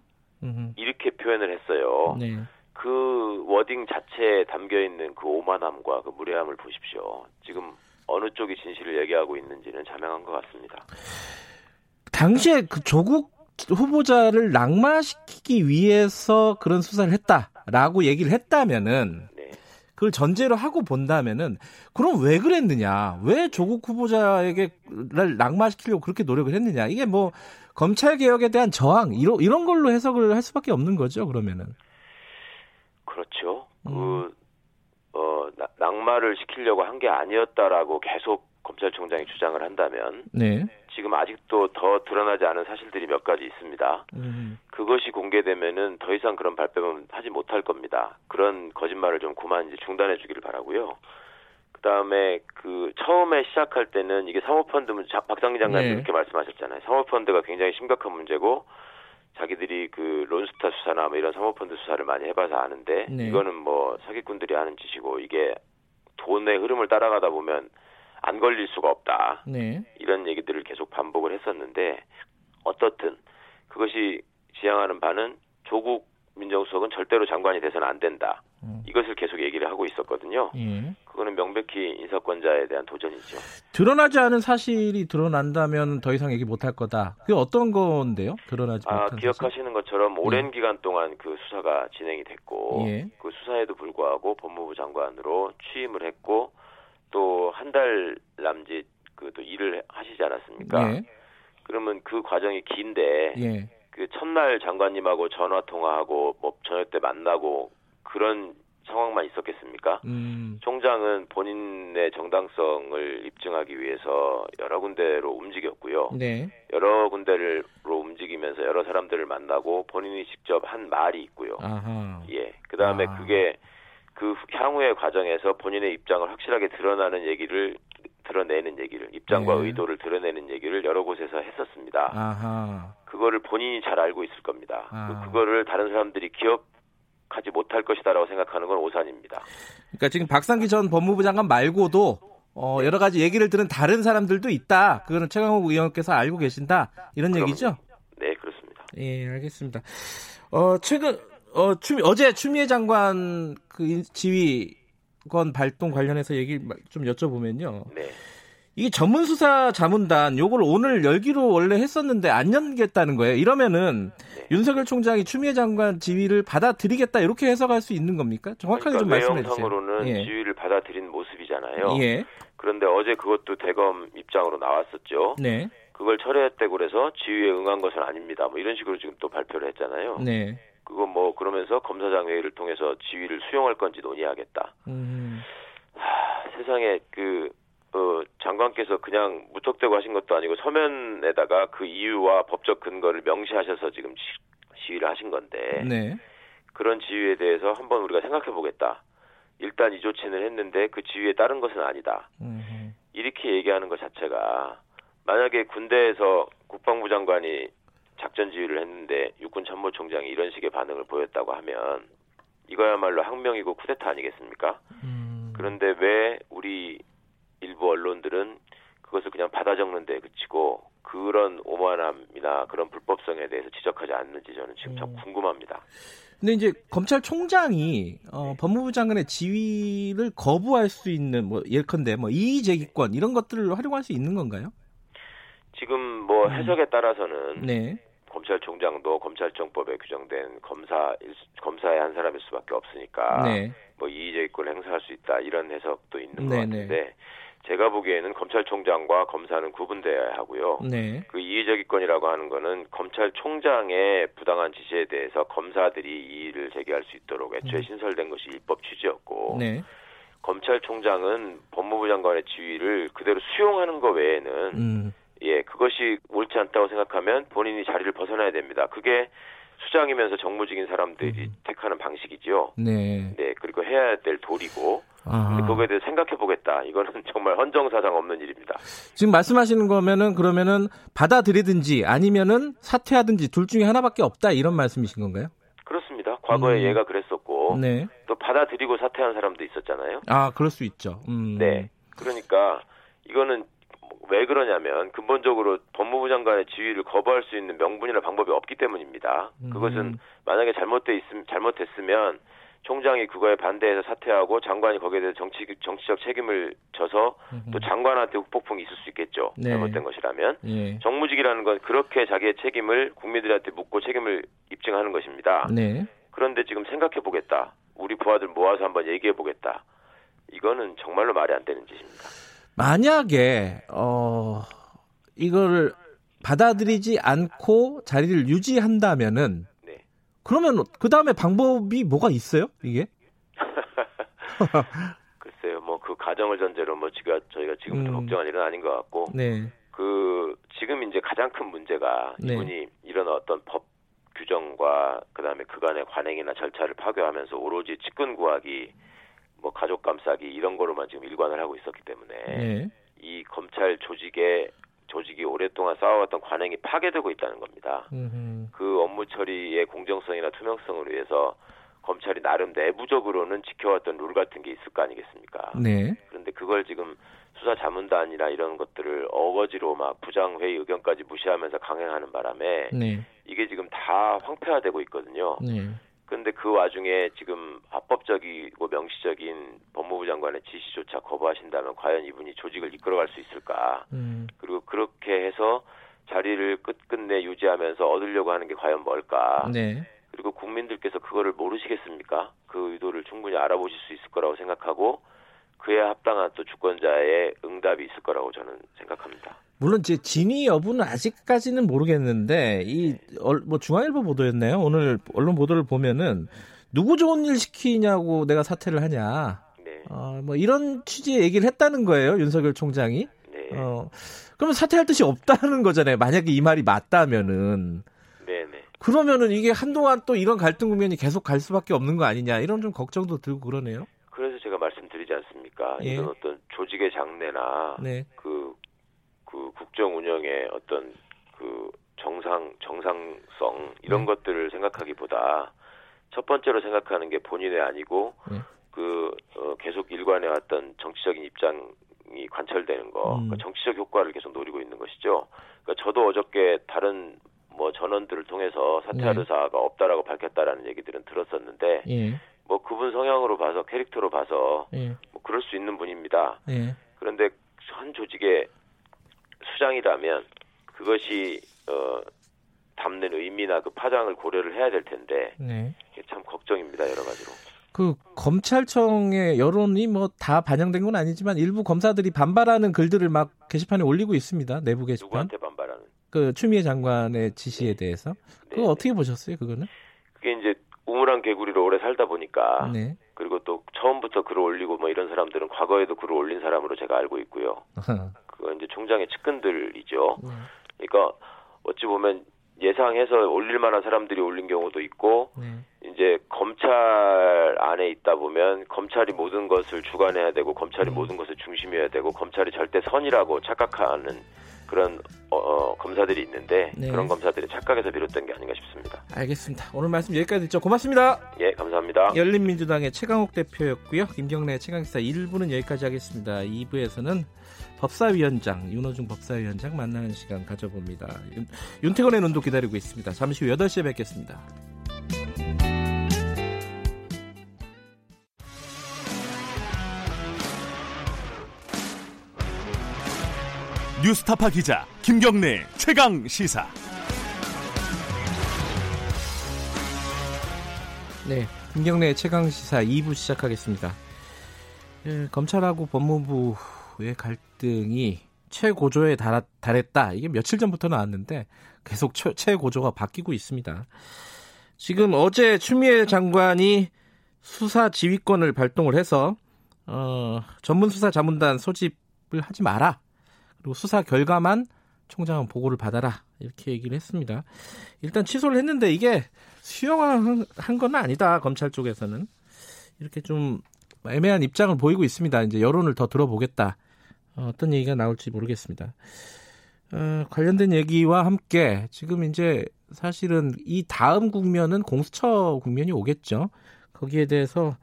음, 이렇게 표현을 했어요. 네. 그 워딩 자체에 담겨 있는 그 오만함과 그 무례함을 보십시오. 지금 어느 쪽이 진실을 얘기하고 있는지는 자명한 것 같습니다. 당시에 그 조국 후보자를 낙마시키기 위해서 그런 수사를 했다라고 얘기를 했다면은 네. 그걸 전제로 하고 본다면은 그럼 왜 그랬느냐? 왜 조국 후보자에게를 낙마시키려고 그렇게 노력을 했느냐? 이게 뭐 검찰 개혁에 대한 저항 이런 이런 걸로 해석을 할 수밖에 없는 거죠. 그러면은 그렇죠. 음. 그, 어, 나- 낙마를 시키려고 한 게 아니었다라고 계속 검찰총장이 주장을 한다면, 네, 지금 아직도 더 드러나지 않은 사실들이 몇 가지 있습니다. 음. 그것이 공개되면은 더 이상 그런 발뺌은 하지 못할 겁니다. 그런 거짓말을 좀 그만 이제 중단해 주기를 바라고요. 그다음에 그 처음에 시작할 때는 이게 사모펀드 문제 박상기 장관님 네. 이렇게 말씀하셨잖아요. 사모펀드가 굉장히 심각한 문제고 자기들이 그 론스타 수사나 뭐 이런 사모펀드 수사를 많이 해봐서 아는데 네. 이거는 뭐 사기꾼들이 하는 짓이고 이게 돈의 흐름을 따라가다 보면 안 걸릴 수가 없다. 네. 이런 얘기들을 계속 반복을 했었는데 어떻든 그것이 지향하는 바는 조국 민정수석은 절대로 장관이 돼서는 안 된다. 음. 이것을 계속 얘기를 하고 있었거든요. 예. 그거는 명백히 인사권자에 대한 도전이죠. 드러나지 않은 사실이 드러난다면 더 이상 얘기 못할 거다. 그게 어떤 건데요? 드러나지 아, 못한 기억하시는 것처럼 오랜 기간 동안 그 수사가 진행이 됐고 예. 그 수사에도 불구하고 법무부 장관으로 취임을 했고 또 한 달 남짓 그 또 일을 하시지 않았습니까? 사실. 그러면 그 과정이 긴데 예. 예. 그 첫날 장관님하고 전화 통화하고 뭐 저녁 때 만나고 그런 상황만 있었겠습니까? 음. 총장은 본인의 정당성을 입증하기 위해서 여러 군데로 움직였고요. 네. 여러 군데로 움직이면서 여러 사람들을 만나고 본인이 직접 한 말이 있고요. 아하. 예. 그 다음에 아. 그게 그 향후의 과정에서 본인의 입장을 확실하게 드러나는 얘기를 드러내는 얘기를 입장과 네. 의도를 드러내는 얘기를 여러 곳에서 했었습니다. 아하. 그거를 본인이 잘 알고 있을 겁니다. 아. 그, 거를 다른 사람들이 기억 하지 못할 것이다라고 생각하는 건 오산입니다. 그러니까 지금 박상기 전 법무부 장관 말고도 어, 여러 가지 얘기를 들은 다른 사람들도 있다. 그거는 최강욱 의원께서 알고 계신다. 이런. 얘기죠? 네, 그렇습니다. 예, 알겠습니다. 어, 최근 어, 추미, 어제 추미애 장관 그 인- 지휘권 발동 관련해서 얘기 좀 여쭤보면요. 네. 이게 전문 수사 자문단 요걸 오늘 열기로 원래 했었는데 안 연겠다는 거예요. 이러면은 네. 윤석열 총장이 추미애 장관 지휘를 받아들이겠다 이렇게 해석할 수 있는 겁니까? 정확하게 좀 그러니까 말씀해 주세요. 외형상으로는 예. 지위를 받아들인 모습이잖아요. 예. 그런데 어제 그것도 대검 입장으로 나왔었죠. 네. 그걸 철회했다고 그래서 지위에 응한 것은 아닙니다. 뭐 이런 식으로 지금 또 발표를 했잖아요. 네. 그거 뭐 그러면서 검사장 회의를 통해서 지위를 수용할 건지 논의하겠다. 음. 하, 세상에 그 어, 장관께서 그냥 무턱대고 하신 것도 아니고 서면에다가 그 이유와 법적 근거를 명시하셔서 지금 지, 지휘를 하신 건데 네. 그런 지위에 대해서 한번 우리가 생각해 보겠다. 일단 이 조치는 했는데 그 지위에 따른 것은 아니다. 음. 이렇게 얘기하는 것 자체가 만약에 군대에서 국방부 장관이 작전 지휘를 했는데 육군 참모총장이 이런 식의 반응을 보였다고 하면 이거야말로 항명이고 쿠데타 아니겠습니까? 음. 그런데 왜 우리 일부 언론들은 그것을 그냥 받아 적는 데 그치고 그런 오만함이나 그런 불법성에 대해서 지적하지 않는지 저는 지금 참 음. 궁금합니다. 근데 이제 검찰총장이 어, 법무부 장관의 지위를 거부할 수 있는 뭐 예컨대 뭐 이의제기권 이런 것들을 활용할 수 있는 건가요? 지금 뭐 음. 해석에 따라서는 네. 검찰총장도 검찰청법에 규정된 검사 검사의 한 사람일 수밖에 없으니까 네. 뭐 이의제기권을 행사할 수 있다 이런 해석도 있는 것 네네. 같은데 제가 보기에는 검찰총장과 검사는 구분되어야 하고요. 네. 그 이의제기권이라고 하는 거는 검찰총장의 부당한 지시에 대해서 검사들이 이의를 제기할 수 있도록 애초에 음. 신설된 것이 입법 취지였고 네. 검찰총장은 법무부 장관의 지위를 그대로 수용하는 것 외에는 음. 예 그것이 옳지 않다고 생각하면 본인이 자리를 벗어나야 됩니다. 그게 수장이면서 정무직인 사람들이 음. 택하는 방식이죠. 네. 네 그리고 해야 될 도리고 아. 근데 그거에 대해서 생각해 보겠다. 이거는 [LAUGHS] 정말 헌정사상 없는 일입니다. 지금 말씀하시는 거면은 그러면은 받아들이든지 아니면은 사퇴하든지 둘 중에 하나밖에 없다 이런 말씀이신 건가요? 그렇습니다. 과거에 음. 얘가 그랬었고 네. 또 받아들이고 사퇴한 사람도 있었잖아요. 아, 그럴 수 있죠. 음. 네. 그러니까 이거는 왜 그러냐면 근본적으로 법무부 장관의 지위를 거부할 수 있는 명분이나 방법이 없기 때문입니다. 음. 그것은 만약에 잘못돼 있음 잘못됐으면 총장이 그거에 반대해서 사퇴하고 장관이 거기에 대해서 정치 정치적 책임을 져서. 또 장관한테 후폭풍이 있을 수 있겠죠. 네. 잘못된 것이라면 예. 정무직이라는 건 그렇게 자기의 책임을 국민들한테 묻고 책임을 입증하는 것입니다. 네. 그런데 지금 생각해 보겠다. 우리 부하들 모아서 한번 얘기해 보겠다. 이거는 정말로 말이 안 되는 짓입니다. 만약에 어 이거를 받아들이지 않고 자리를 유지한다면은 네. 그러면 그 다음에 방법이 뭐가 있어요? 이게? [LAUGHS] 글쎄요, 뭐 그 가정을 전제로 뭐 지가 저희가 지금부터 음. 걱정할 일은 아닌 것 같고 네. 그 지금 이제 가장 큰 문제가 네. 이분이 이런 어떤 법 규정과 그다음에 그간의 관행이나 절차를 파괴하면서 오로지 측근 구하기, 뭐 가족 감싸기 이런 거로만 지금 일관을 하고 있었기 때문에 네. 이 검찰 조직의 조직이 오랫동안 쌓아왔던 관행이 파괴되고 있다는 겁니다. 음흠. 그 업무 처리의 공정성이나 투명성을 위해서 검찰이 나름 내부적으로는 지켜왔던 룰 같은 게 있을 거 아니겠습니까? 네. 그런데 그걸 지금 수사 자문단이나 이런 것들을 어거지로 막 부장회의 의견까지 무시하면서 강행하는 바람에 네. 이게 지금 다 황폐화되고 있거든요. 네. 그런데 그 와중에 지금 합법적이고 명시적인 법무부 장관의 지시조차 거부하신다면 과연 이분이 조직을 이끌어갈 수 있을까? 음. 그리고 그렇게 해서 자리를 끝끝내 유지하면서 얻으려고 하는 게 과연 뭘까? 네. 그리고 국민들께서 그거를 모르시겠습니까? 그 의도를 충분히 알아보실 수 있을 거라고 생각하고 그에 합당한 또 주권자의 응답이 있을 거라고 저는 생각합니다. 물론 제 진위 여부는 아직까지는 모르겠는데 이뭐 중앙일보 보도였네요. 오늘 언론 보도를 보면은 누구 좋은 일 시키냐고 내가 사퇴를 하냐. 네, 어, 뭐 이런 취지의 얘기를 했다는 거예요. 윤석열 총장이. 네, 어. 그러면 사퇴할 뜻이 없다는 거잖아요. 만약에 이 말이 맞다면은. 네, 네. 그러면은 이게 한동안 또 이런 갈등 국면이 계속 갈 수밖에 없는 거 아니냐. 이런 좀 걱정도 들고 그러네요. 않습니까? 예. 이런 어떤 조직의 장래나 네. 그, 그 국정 운영의 어떤 그 정상, 정상성 이런 네. 것들을 생각하기보다 첫 번째로 생각하는 게 본인의 아니고 네. 그 어, 계속 일관해왔던 정치적인 입장이 관철되는 거, 음. 그러니까 정치적 효과를 계속 노리고 있는 것이죠. 그러니까 저도 어저께 다른 뭐 전원들을 통해서 사퇴할 네. 의사가 없다라고 밝혔다라는 얘기들은 들었었는데 예. 뭐 그분 성향으로 봐서 캐릭터로 봐서 예. 뭐 그럴 수 있는 분입니다. 예. 그런데 현 조직의 수장이라면 그것이 어 담는 의미나 그 파장을 고려를 해야 될 텐데 네. 이게 참 걱정입니다 여러 가지로. 그 검찰청의 여론이 뭐 다 반영된 건 아니지만 일부 검사들이 반발하는 글들을 막 게시판에 올리고 있습니다. 내부 게시판. 누구한테 반발하는? 그 추미애 장관의 지시에 대해서. 그거 네, 어떻게 보셨어요, 그거는? 그게 이제 우물한 개구리로 오래 살다 보니까 네. 그리고 또 처음부터 글을 올리고 뭐 이런 사람들은 과거에도 글을 올린 사람으로 제가 알고 있고요. [LAUGHS] 그거 이제 총장의 측근들이죠. 그러니까 어찌 보면 예상해서 올릴 만한 사람들이 올린 경우도 있고 네. 이제 검찰 안에 있다 보면 검찰이 모든 것을 주관해야 되고 검찰이 음. 모든 것을 중심이어야 되고 검찰이 절대 선이라고 착각하는 그런 어, 어, 검사들이 있는데 네. 그런 검사들의 착각에서 비롯된 게 아닌가 싶습니다. 알겠습니다. 오늘 말씀 여기까지 듣죠. 고맙습니다. 예, 감사합니다. 열린민주당의 최강욱 대표였고요. 김경래 최강기사 1부는 여기까지 하겠습니다. 2부에서는 법사위원장, 윤호중 법사위원장 만나는 시간 가져봅니다. 윤, 윤태곤의 눈도 기다리고 있습니다. 잠시 후 8시에 뵙겠습니다. 뉴스타파 기자 김경래 최강 시사. 네, 김경래 최강 시사 2부 시작하겠습니다. 예, 검찰하고 법무부의 갈등이 최고조에 달, 달했다. 이게 며칠 전부터 나왔는데 계속 최, 최고조가 바뀌고 있습니다. 지금 어제 추미애 장관이 수사 지휘권을 발동을 해서 어, 전문 수사 자문단 소집을 하지 마라. 그리고 수사 결과만 총장은 보고를 받아라. 이렇게 얘기를 했습니다. 일단 취소를 했는데 이게 수용한 건 아니다. 검찰 쪽에서는 이렇게 좀 애매한 입장을 보이고 있습니다. 이제 여론을 더 들어보겠다. 어, 떤 얘기가 나올지 모르겠습니다. 어, 관련된 얘기와 함께 지금 이제 사실은 이 다음 국면은 공수처 국면이 오겠죠. 거기에 대해서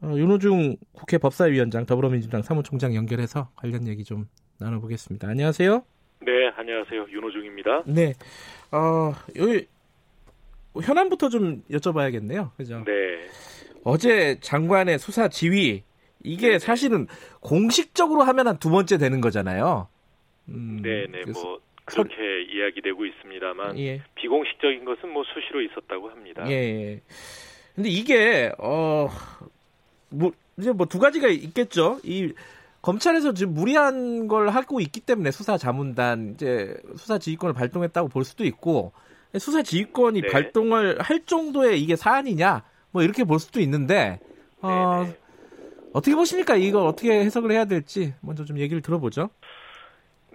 어, 윤호중 국회 법사위원장 더불어민주당 사무총장 연결해서 관련 얘기 좀 나눠보겠습니다. 안녕하세요. 네, 안녕하세요. 윤호중입니다. 네. 어, 여기 현안부터 좀 여쭤봐야겠네요. 그죠? 네. 어제 장관의 수사 지휘 이게 사실은 공식적으로 하면 한 두 번째 되는 거잖아요. 음, 네, 네. 뭐 그렇게 이야기되고 있습니다만 예, 비공식적인 것은 뭐 수시로 있었다고 합니다. 예, 예. 근데 이게 어, 뭐 이제 뭐 두 가지가 있겠죠. 이 검찰에서 지금 무리한 걸 하고 있기 때문에 수사 자문단 이제 수사 지휘권을 발동했다고 볼 수도 있고 수사 지휘권이 네. 발동을 할 정도의 이게 사안이냐 뭐 이렇게 볼 수도 있는데 어, 네, 네. 어떻게 보십니까? 이걸 어떻게 해석을 해야 될지 먼저 좀 얘기를 들어보죠.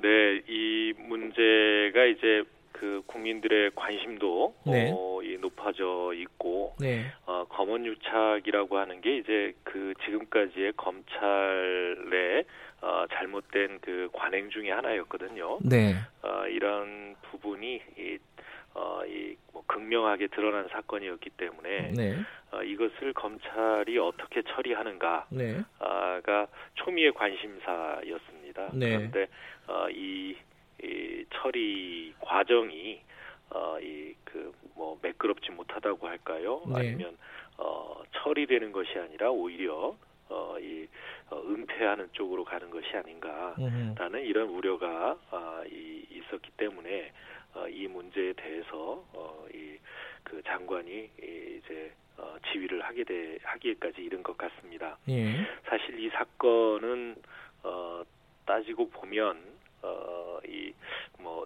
네, 이 문제가 문제가 이제 그 국민들의 관심도 네. 어, 이 높아져 있고 네. 어, 검언 유착이라고 하는 게 이제 그 지금까지의 검찰의 어, 잘못된 그 관행 중에 하나였거든요. 네. 어, 이런 부분이 이, 어, 이 뭐 극명하게 드러난 사건이었기 때문에 네. 어, 이것을 검찰이 어떻게 처리하는가가 네. 초미의 관심사였습니다. 네. 그런데 어, 이, 이 처리 과정이 어, 이 그 뭐 매끄럽지 못하다고 할까요? 네. 아니면 어, 처리되는 것이 아니라 오히려 어, 이 어, 은폐하는 쪽으로 가는 것이 아닌가. 음흠. 라는 이런 우려가 아, 이, 있었기 때문에 어, 이 문제에 대해서 어, 이 그 장관이 이, 이제 어, 지휘를 하게 돼 하기에까지 이른 것 같습니다. 예. 사실 이 사건은 어, 따지고 보면 어, 이뭐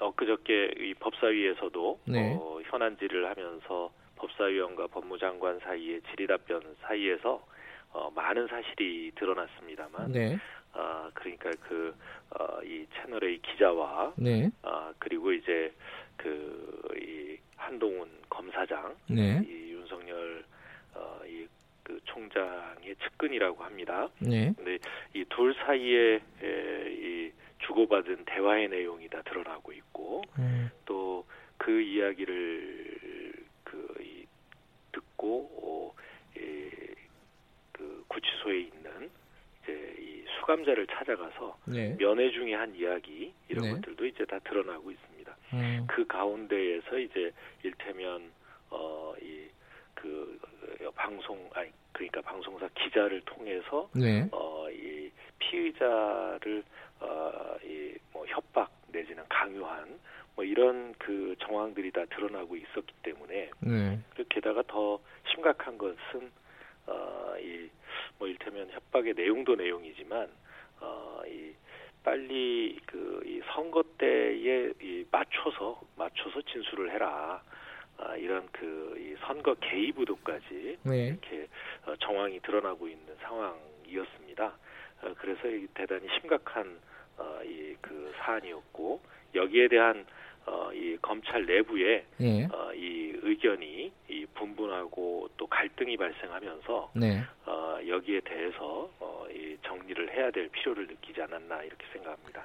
엊그저께 이 법사위에서도 네. 어, 현안질을 하면서 법사위원과 법무장관 사이의 질의답변 사이에서 어, 많은 사실이 드러났습니다만 네. 아, 그러니까 그, 어, 이 채널의 기자와, 네. 아, 그리고 이제 그, 이 한동훈 검사장, 네. 이 윤석열, 어, 이, 그 총장의 측근이라고 합니다. 네. 근데 이 둘 사이에, 에, 이 주고받은 대화의 내용이 다 드러나고 있고, 음. 또그 이야기를, 그, 이, 듣고, 어, 이, 그 구치소에 있는 이제 이 수감자를 찾아가서 네. 면회 중에 한 이야기 이런 네. 것들도 이제 다 드러나고 있습니다. 음. 그 가운데에서 이제 일테면 어이 그 방송 아니 그러니까 방송사 기자를 통해서 네. 어이 피의자를 어 이뭐 협박 내지는 강요한 뭐 이런 그 정황들이 다 드러나고 있었기 때문에 네. 그리고 게다가 더 심각한 것은 어, 이, 뭐, 일테면 협박의 내용도 내용이지만, 어, 이, 빨리 그, 이 선거 때에 이 맞춰서, 맞춰서 진술을 해라. 아, 이런 그, 이 선거 개입 의도까지 네. 이렇게 어, 정황이 드러나고 있는 상황이었습니다. 어, 그래서 이 대단히 심각한 어, 이그 사안이었고 여기에 대한 어, 이 검찰 내부에 예. 어, 이 의견이 이 분분하고 또 갈등이 발생하면서 네. 어, 여기에 대해서 어, 이 정리를 해야 될 필요를 느끼지 않았나 이렇게 생각합니다.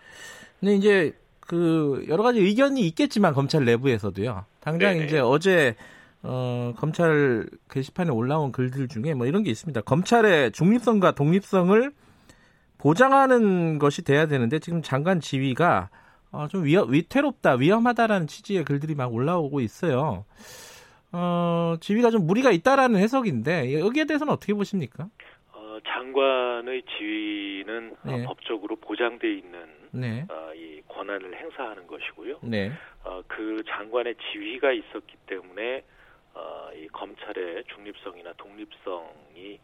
근데 이제 그 여러 가지 의견이 있겠지만 검찰 내부에서도요. 당장 네네. 이제 어제 어, 검찰 게시판에 올라온 글들 중에 뭐 이런 게 있습니다. 검찰의 중립성과 독립성을 보장하는 것이 돼야 되는데 지금 장관 지위가 어, 좀 위험, 위태롭다, 위험하다라는 취지의 글들이 막 올라오고 있어요. 어, 지위가 좀 무리가 있다라는 해석인데 여기에 대해서는 어떻게 보십니까? 어, 장관의 지위는 어, 네. 법적으로 보장돼 있는 네, 어, 이 권한을 행사하는 것이고요. 네, 어, 그 장관의 지위가 있었기 때문에 어, 이 검찰의 중립성이나 독립성이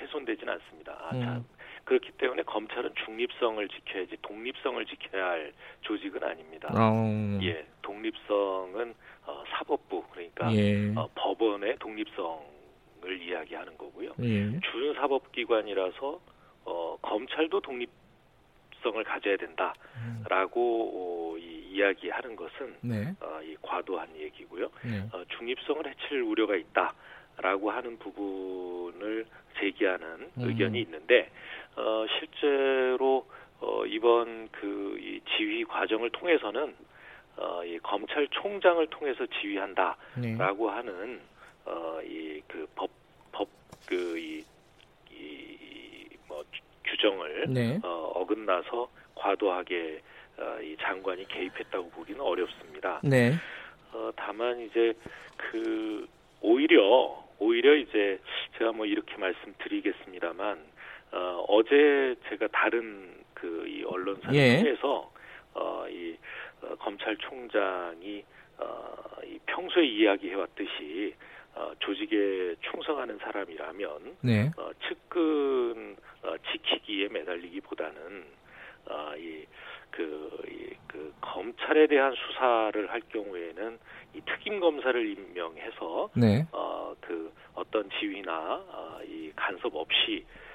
훼손되지는 않습니다. 아, 음. 참. 그렇기 때문에 검찰은 중립성을 지켜야지 독립성을 지켜야 할 조직은 아닙니다. 어, 예, 독립성은 어, 사법부 그러니까 예, 어, 법원의 독립성을 이야기하는 거고요. 예, 준사법기관이라서 어, 검찰도 독립성을 가져야 된다라고 어, 이, 이야기하는 것은 네, 어, 이 과도한 얘기고요. 네, 어, 중립성을 해칠 우려가 있다 라고 하는 부분을 제기하는 음. 의견이 있는데 어, 실제로 어, 이번 그 이 지휘 과정을 통해서는 어, 이 검찰총장을 통해서 지휘한다라고 네, 하는 어, 이 그 법 법 그이 이뭐 규정을 네, 어, 어긋나서 과도하게 어, 이 장관이 개입했다고 보기는 어렵습니다. 네, 어, 다만 이제 그 오히려 오히려 이제 제가 뭐 이렇게 말씀드리겠습니다만 어, 어제 제가 다른 그 이 언론사를 예. 통해서 어, 이 어, 검찰총장이 어, 이 평소에 이야기해 왔듯이 어, 조직에 충성하는 사람이라면 네, 어, 측근 어, 지키기에 매달리기보다는 어, 이, 그, 이, 그 검찰에 대한 수사를 할 경우에는 이 특임 검사를 임명해서 네, 어, 그 어떤 지위나 어, 이 간섭 없이 어,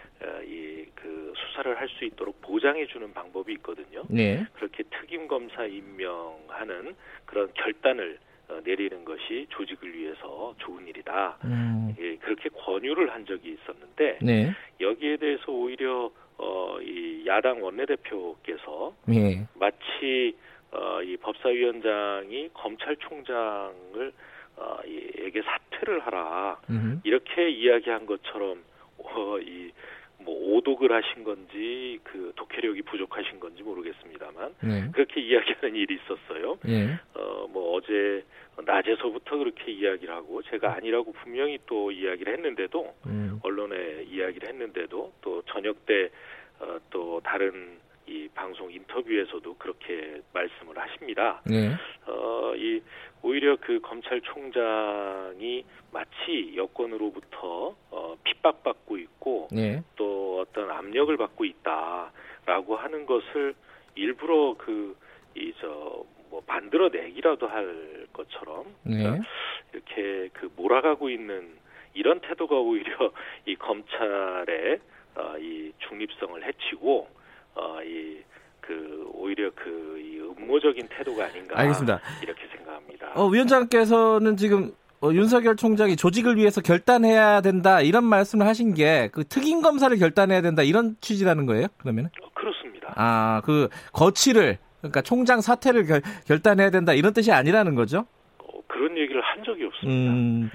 이그 수사를 할 수 있도록 보장해 주는 방법이 있거든요. 네. 그렇게 특임 검사 임명하는 그런 결단을 어, 내리는 것이 조직을 위해서 좋은 일이다. 음, 예, 그렇게 권유를 한 적이 있었는데 네. 여기에 대해서 오히려 어, 이 야당 원내대표께서 예. 마치 어, 이 법사위원장이 검찰총장을 어, 이- 에게 사퇴를 하라 음, 이렇게 이야기한 것처럼 어, 이 뭐 오독을 하신 건지 그 독해력이 부족하신 건지 모르겠습니다만 네. 그렇게 [LAUGHS] 이야기하는 일이 있었어요. 예. 어, 뭐 어제 낮에서부터 그렇게 이야기를 하고 제가 아니라고 분명히 또 이야기를 했는데도 음, 언론에 이야기를 했는데도 또 저녁 때 어, 또 다른 이 방송 인터뷰에서도 그렇게 말씀을 하십니다. 네. 어, 이 오히려 그 검찰총장이 마치 여권으로부터 어, 핍박받고 있고 네. 또 어떤 압력을 받고 있다라고 하는 것을 일부러 그 이 저 뭐 만들어내기라도 할 것처럼 네. 이렇게 그 몰아가고 있는 이런 태도가 오히려 이 검찰의 어, 이 중립성을 해치고 어, 이 그 오히려 그 이 음모적인 태도가 아닌가 알겠습니다. 이렇게 생각합니다. 어, 위원장께서는 지금 어, 윤석열 총장이 조직을 위해서 결단해야 된다 이런 말씀을 하신 게 그 특임 검사를 결단해야 된다 이런 취지라는 거예요? 그러면? 어, 그렇습니다. 아, 그 거취를 그러니까 총장 사퇴를 결, 결단해야 된다 이런 뜻이 아니라는 거죠? 어, 그런 얘기를 한 적이 없습니다. 음,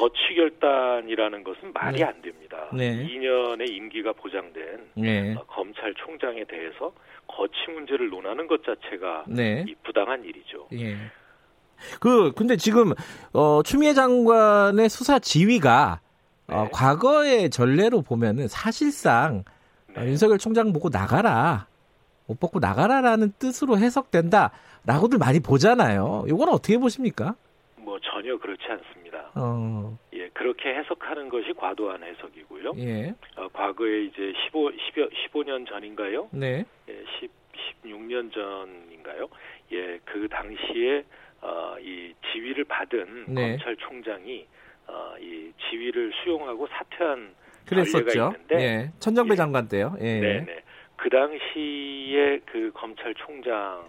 거취 결단이라는 것은 말이 네. 안 됩니다. 네. 2년의 임기가 보장된 네, 어, 검찰총장에 대해서 거취 문제를 논하는 것 자체가 네, 이 부당한 일이죠. 예. 그 근데 지금 어, 추미애 장관의 수사 지휘가 어, 네. 과거의 전례로 보면은 사실상 어, 네. 윤석열 총장 보고 나가라. 옷 벗고 나가라라는 뜻으로 해석된다라고들 많이 보잖아요. 이건 어떻게 보십니까? 뭐 전혀 그렇지 않습니다. 어, 예, 그렇게 해석하는 것이 과도한 해석이고요. 예, 어, 과거에 이제 15, 10여, 15년 전인가요? 네, 예, 10, 16년 전인가요? 예, 그 당시에 어, 이 지위를 받은 네. 검찰총장이 어, 이 지위를 수용하고 사퇴한 그랬었죠. 있는데 예, 천정배 예. 장관 때요. 예, 네 네. 그 당시에 그 검찰총장의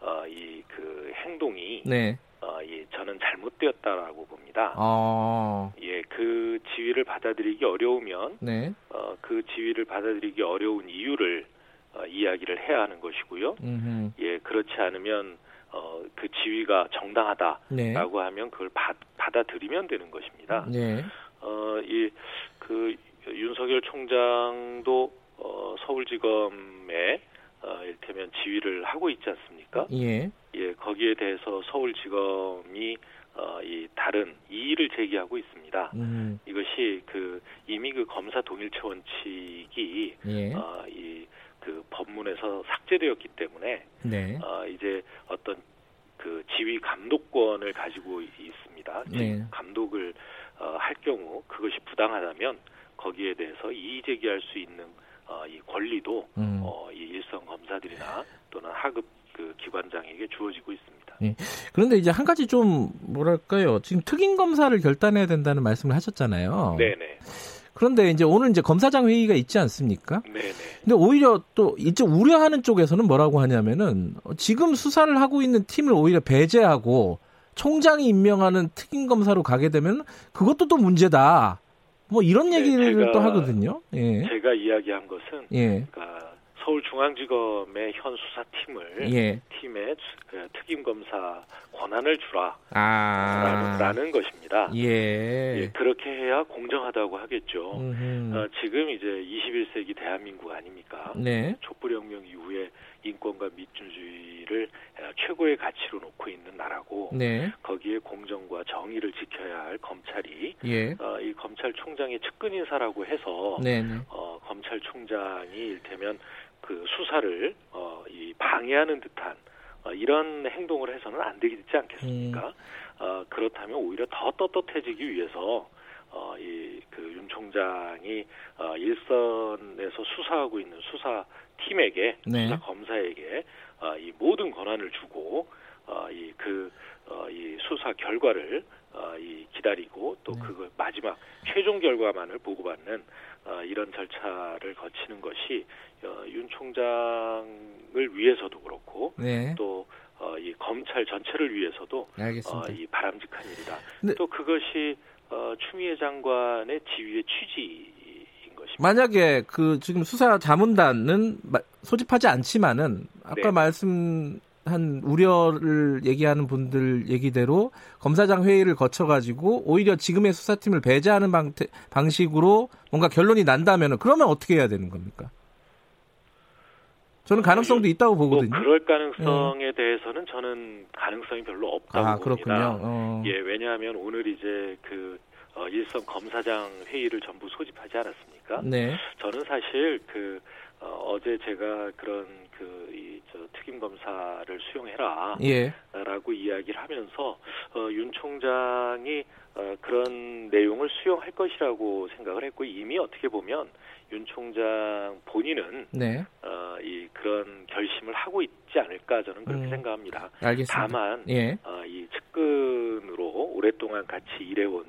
어, 이 그 행동이 네, 어, 이 저는 잘못되었다라고 봅니다. 어, 예, 그 지위를 받아들이기 어려우면 네, 어, 그 지위를 받아들이기 어려운 이유를 어, 이야기를 해야 하는 것이고요. 음, 예, 그렇지 않으면 어, 그 지위가 정당하다라고 네, 하면 그걸 받, 받아들이면 되는 것입니다. 네, 어, 이, 그, 윤석열 총장도, 어, 서울지검에, 어, 일테면 지휘를 하고 있지 않습니까? 예, 예, 거기에 대해서 서울지검이, 어, 이 다른 이의를 제기하고 있습니다. 음, 이것이 그, 이미 그 검사 동일체 원칙이, 예, 어, 이, 그 법문에서 삭제되었기 때문에, 네, 어, 이제 어떤 그 지휘 감독권을 가지고 이- 있습니다. 네. 감독을 어, 할 경우 그것이 부당하다면 거기에 대해서 이의 제기할 수 있는 어, 이 권리도 음. 어, 이 일선 검사들이나 또는 하급 그 기관장에게 주어지고 있습니다. 그런데 이제 한 가지 좀 뭐랄까요? 지금 특임 검사를 결단해야 된다는 말씀을 하셨잖아요. 네네, 그런데 이제 오늘 이제 검사장 회의가 있지 않습니까? 네네, 근데 오히려 또 이쪽 우려하는 쪽에서는 뭐라고 하냐면은 어, 지금 수사를 하고 있는 팀을 오히려 배제하고 총장이 임명하는 특임 검사로 가게 되면 그것도 또 문제다. 뭐 이런 네, 얘기를 제가- 또 하거든요. 예. 제가 이야기한 것은 예. 그러니까 서울중앙지검의 현 수사팀을 예. 팀에 수- 어, 특임 검사 권한을 주라 아. 라는 것입니다. 예. 예, 그렇게 해야 공정하다고 하겠죠. 어, 지금 이제 21세기 대한민국 아닙니까? 네. 촛불혁명 이후에 인권과 민주주의를 어, 최고의 가치로 놓고 있는 나라고 네. 거기에 공정과 정의를 지켜야 할 검찰이 예. 어, 측근 인사라고 해서 네, 네. 어, 검찰총장이 일테면 그 수사를 어, 이 방해하는 듯한 어, 이런 행동을 해서는 안 되지 않겠습니까? 음. 어, 그렇다면 오히려 더 떳떳해지기 위해서 어, 이그 윤 총장이 어, 일선에서 수사하고 있는 수사 팀에게 네. 수사 검사에게 어, 이 모든 권한을 주고 어, 이그 어, 이 수사 결과를 어, 이 기다 기다리고 또 네. 그걸 마지막 최종 결과만을 보고받는 어, 이런 절차를 거치는 것이 어, 윤 총장을 위해서도 그렇고 네. 또 어, 이 검찰 전체를 위해서도 어, 알겠습니다. 이 바람직한 일이다. 네. 또 그것이 어, 추미애 장관의 지휘의 취지인 것입니다. 만약에 그 지금 수사 자문단은 마- 소집하지 않지만은 아까 네. 말씀 한 우려를 얘기하는 분들 얘기대로 검사장 회의를 거쳐가지고 오히려 지금의 수사팀을 배제하는 방, 방식으로 뭔가 결론이 난다면은 그러면 어떻게 해야 되는 겁니까? 저는 가능성도 있다고 뭐 보거든요. 그럴 가능성에 대해서는 저는 가능성이 별로 없다고 아 봅니다. 그렇군요. 어. 예, 왜냐하면 오늘 이제 그 어, 일선 검사장 회의를 전부 소집하지 않았습니까? 네. 저는 사실 그 어, 제 제가 그런 그 이 저 특임 검사를 수용해라. 예. 라고 이야기를 하면서 어, 윤 총장이 어, 그런 내용을 수용할 것이라고 생각을 했고 이미 어떻게 보면 윤 총장 본인은 네. 어, 이 그런 결심을 하고 있지 않을까 저는 그렇게 음. 생각합니다. 알겠습니다. 다만 예. 어, 이 측근으로 오랫동안 같이 일해온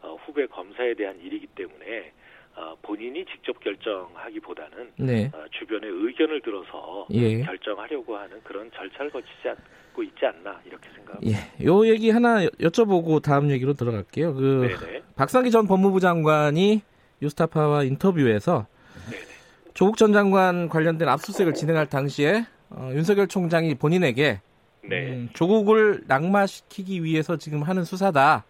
어, 후배 검사에 대한 일이기 때문에 어, 본인이 직접 결정하기보다는 네. 어, 주변의 의견을 들어서 예. 결정하려고 하는 그런 절차를 거치지 않고 있지 않나 이렇게 생각합니다. 예. 요 얘기 하나 여- 여쭤보고 다음 얘기로 들어갈게요. 그 네네. 박상기 전 법무부 장관이 유스타파와 인터뷰에서 네네. 조국 전 장관 관련된 압수수색을 진행할 당시에 어, 윤석열 총장이 본인에게 네. 음, 조국을 낙마시키기 위해서 지금 하는 수사다.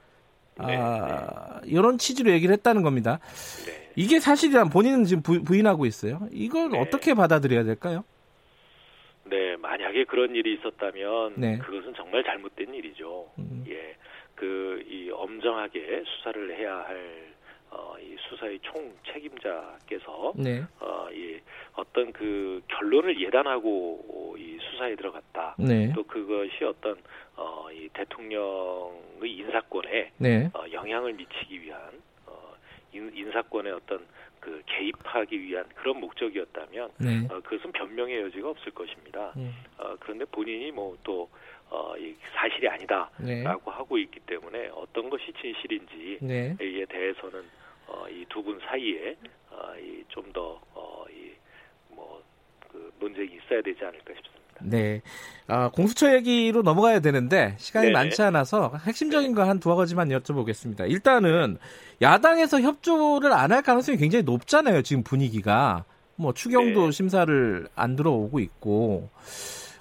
아, 이런 취지로 얘기를 했다는 겁니다. 네. 이게 사실이란 본인은 지금 부, 부인하고 있어요. 이걸 네. 어떻게 받아들여야 될까요? 네, 만약에 그런 일이 있었다면 네. 그것은 정말 잘못된 일이죠. 음. 예, 그 이 엄정하게 수사를 해야 할 어, 이 수사의 총 책임자께서 네, 어, 이 어떤 그 결론을 예단하고 이 수사에 들어갔다. 네, 또 그것이 어떤 어, 이 대통령의 인사권에 네, 어, 영향을 미치기 위한 어, 인, 인사권의 어떤 그 개입하기 위한 그런 목적이었다면 네. 어, 그것은 변명의 여지가 없을 것입니다. 음, 어, 그런데 본인이 뭐또 어, 이 사실이 아니다라고 네, 하고 있기 때문에 어떤 것이 진실인지에 네. 대해서는 어, 이 두 분 사이에 어, 이좀더 어, 이 뭐 그 논쟁이 있어야 되지 않을까 싶습니다. 네. 아, 공수처 얘기로 넘어가야 되는데 시간이 네네. 많지 않아서 핵심적인 거 한 두어 가지만 여쭤보겠습니다. 일단은 야당에서 협조를 안 할 가능성이 굉장히 높잖아요. 지금 분위기가. 뭐 추경도 네. 심사를 안 들어오고 있고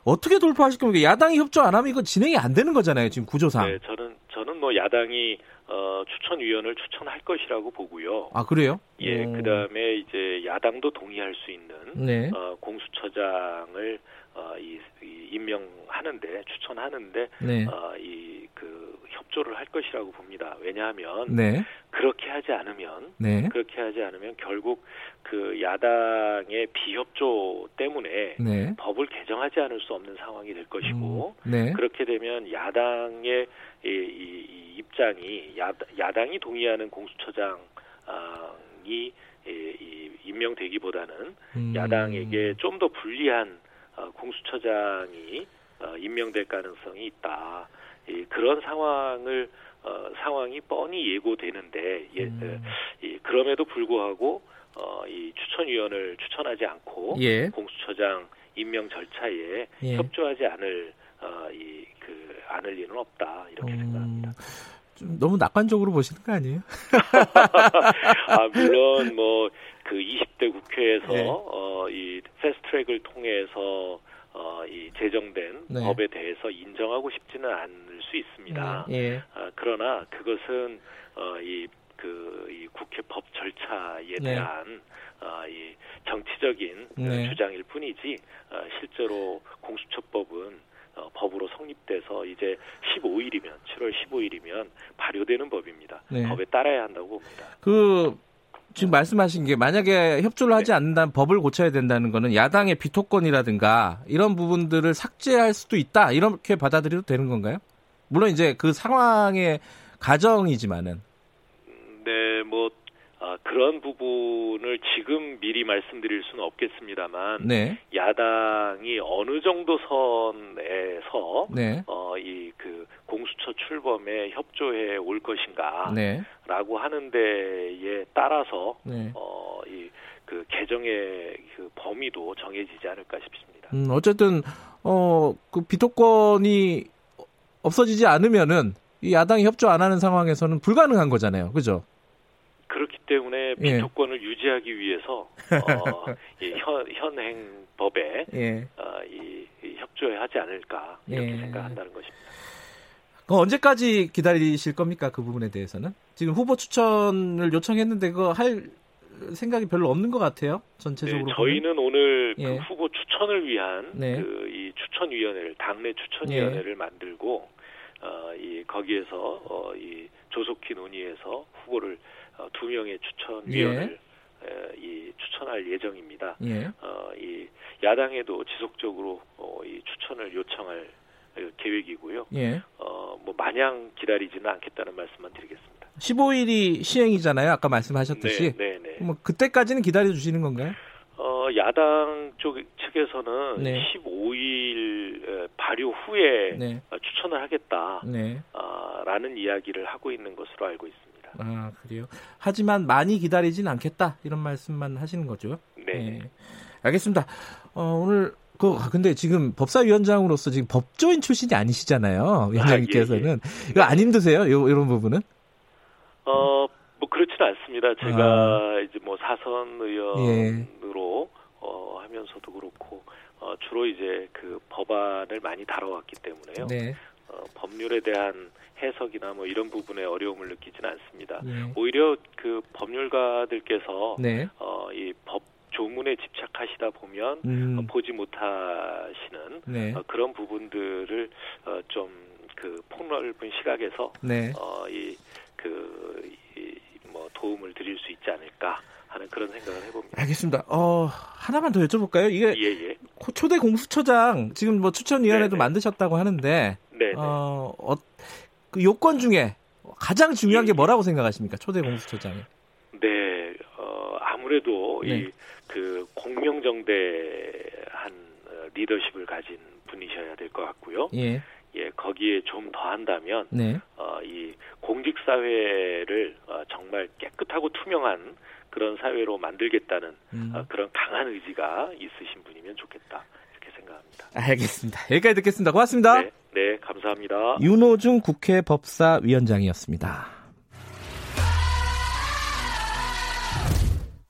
어떻게 돌파하실 겁니까? 야당이 협조 안 하면 이거 진행이 안 되는 거잖아요. 지금 구조상. 네, 저는 저는 뭐 야당이 어, 추천위원을 추천할 것이라고 보고요. 아 그래요? 예, 어, 그다음에 이제 야당도 동의할 수 있는 네. 어, 공수처장을 어, 이, 이 임명하는데 추천하는데 네. 어, 이그 협조를 할 것이라고 봅니다. 왜냐하면 네. 그렇게 하지 않으면 네. 그렇게 하지 않으면 결국 그 야당의 비협조 때문에 네. 법을 개정하지 않을 수 없는 상황이 될 것이고 음, 네. 그렇게 되면 야당의 이, 이, 이 입장이 야, 야당이 동의하는 공수처장이 이, 이 임명되기보다는 음, 야당에게 좀 더 불리한 어, 공수처장이 어, 임명될 가능성이 있다. 이, 그런 상황을 어, 상황이 뻔히 예고되는데 예, 음, 이, 그럼에도 불구하고 어, 이 추천위원을 추천하지 않고 예. 공수처장 임명 절차에 예. 협조하지 않을 어, 이그 않을 리는 없다 이렇게 생각합니다. 너무 낙관적으로 보시는 거 아니에요? [LAUGHS] 아 물론 뭐 그 20대 국회에서 네. 어, 이 패스트트랙을 통해서 어, 이 제정된 네. 법에 대해서 인정하고 싶지는 않을 수 있습니다. 예. 아, 그러나 그것은 어, 이, 그, 이 국회 법 절차에 네. 대한 어, 이 정치적인 어, 네. 주장일 뿐이지 어, 실제로 공수처법은 어, 법으로 성립돼서 이제 15일이면 7월 15일이면 발효되는 법입니다. 네. 법에 따라야 한다고 봅니다. 그 지금 말씀하신 게 만약에 협조를 네. 하지 않는다면 법을 고쳐야 된다는 거는 야당의 비토권이라든가 이런 부분들을 삭제할 수도 있다 이렇게 받아들여도 되는 건가요? 물론 이제 그 상황의 가정이지만은 네, 뭐 아, 그런 부분을 지금 미리 말씀드릴 수는 없겠습니다만 네, 야당이 어느 정도 선에서 네, 어, 이 그 기초 출범에 협조해 올 것인가라고 네. 하는 데에 따라서 네. 어, 이그 개정의 그 범위도 정해지지 않을까 싶습니다. 음, 어쨌든 어, 그 비토권이 없어지지 않으면은 이 야당이 협조 안 하는 상황에서는 불가능한 거잖아요. 그죠? 그렇기 때문에 예. 비토권을 유지하기 위해서 어, [LAUGHS] 이 현, 현행 법에 예. 어, 이, 이 협조하지 않을까 이렇게 예. 생각한다는 것입니다. 그 언제까지 기다리실 겁니까? 그 부분에 대해서는? 지금 후보 추천을 요청했는데 그거 할 생각이 별로 없는 것 같아요. 전체적으로. 네. 저희는 오늘 예. 그 후보 추천을 위한 네. 그이 추천위원회를 당내 추천위원회를 만들고 어, 이 거기에서 어, 이 조속히 논의해서 후보를 어, 두 명의 추천위원을 에, 이 추천할 예정입니다. 예. 어, 이 야당에도 지속적으로 어, 이 추천을 요청할 어, 계획이고요. 예. 어, 뭐 마냥 기다리지는 않겠다는 말씀만 드리겠습니다. 15일이 시행이잖아요. 아까 말씀하셨듯이. 네, 네, 네. 뭐 그때까지는 기다려 주시는 건가요? 어, 야당 쪽 측에서는 네. 15일 에, 발효 후에 네. 어, 추천을 하겠다. 네. 아, 라는 이야기를 하고 있는 것으로 알고 있습니다. 아, 그래요. 하지만 많이 기다리진 않겠다. 이런 말씀만 하시는 거죠. 네. 예. 알겠습니다. 어, 오늘 그 아, 근데 지금 법사위원장으로서 지금 법조인 출신이 아니시잖아요. 위원장님께서는 이거 안 힘드세요? 요 이런 부분은? 어, 뭐 그렇지는 않습니다. 제가 이제 뭐 사선 의원으로 어, 하면서도 그렇고 어, 주로 이제 그 법안을 많이 다뤄왔기 때문에요. 네. 어, 법률에 대한 해석이나 뭐 이런 부분에 어려움을 느끼지는 않습니다. 네. 오히려 그 법률가들께서 네. 어, 이 법 조문에 집착하시다 보면 음, 어, 보지 못하시는 네. 어, 그런 부분들을 어, 좀그 폭넓은 시각에서 네. 어, 이, 그, 이, 뭐, 도움을 드릴 수 있지 않을까 하는 그런 생각을 해봅니다. 알겠습니다. 어, 하나만 더 여쭤볼까요? 이게 예, 예. 코- 초대 공수처장 지금 뭐 추천위원회도 네, 네. 만드셨다고 하는데 네, 네. 어, 어, 그 요건 중에 가장 중요한 예, 게 예. 뭐라고 생각하십니까? 초대 공수처장이. 네, 어, 아무래도 네. 이, 그, 공명정대한 어, 리더십을 가진 분이셔야 될 것 같고요. 예. 예, 거기에 좀 더 한다면, 네. 어, 이 공직 사회를 어, 정말 깨끗하고 투명한 그런 사회로 만들겠다는 음. 어, 그런 강한 의지가 있으신 분이면 좋겠다. 이렇게 생각합니다. 알겠습니다. 여기까지 듣겠습니다. 고맙습니다. 네, 네, 감사합니다. 윤호중 국회 법사위원장이었습니다.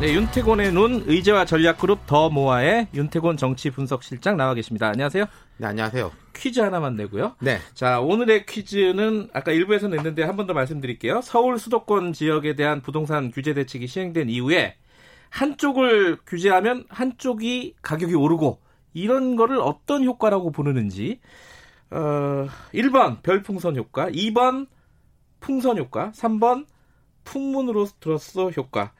네, 윤태곤의 눈 의제와 전략그룹 더 모아의 윤태곤 정치 분석실장 나와 계십니다. 안녕하세요. 네, 안녕하세요. 퀴즈 하나만 내고요. 네. 자, 오늘의 퀴즈는 아까 일부에서 냈는데 한 번 더 말씀드릴게요. 서울 수도권 지역에 대한 부동산 규제 대책이 시행된 이후에 한쪽을 규제하면 한쪽이 가격이 오르고 이런 거를 어떤 효과라고 부르는지 어, 1번 별풍선 효과, 2번 풍선 효과, 3번 풍문으로 들었어 효과.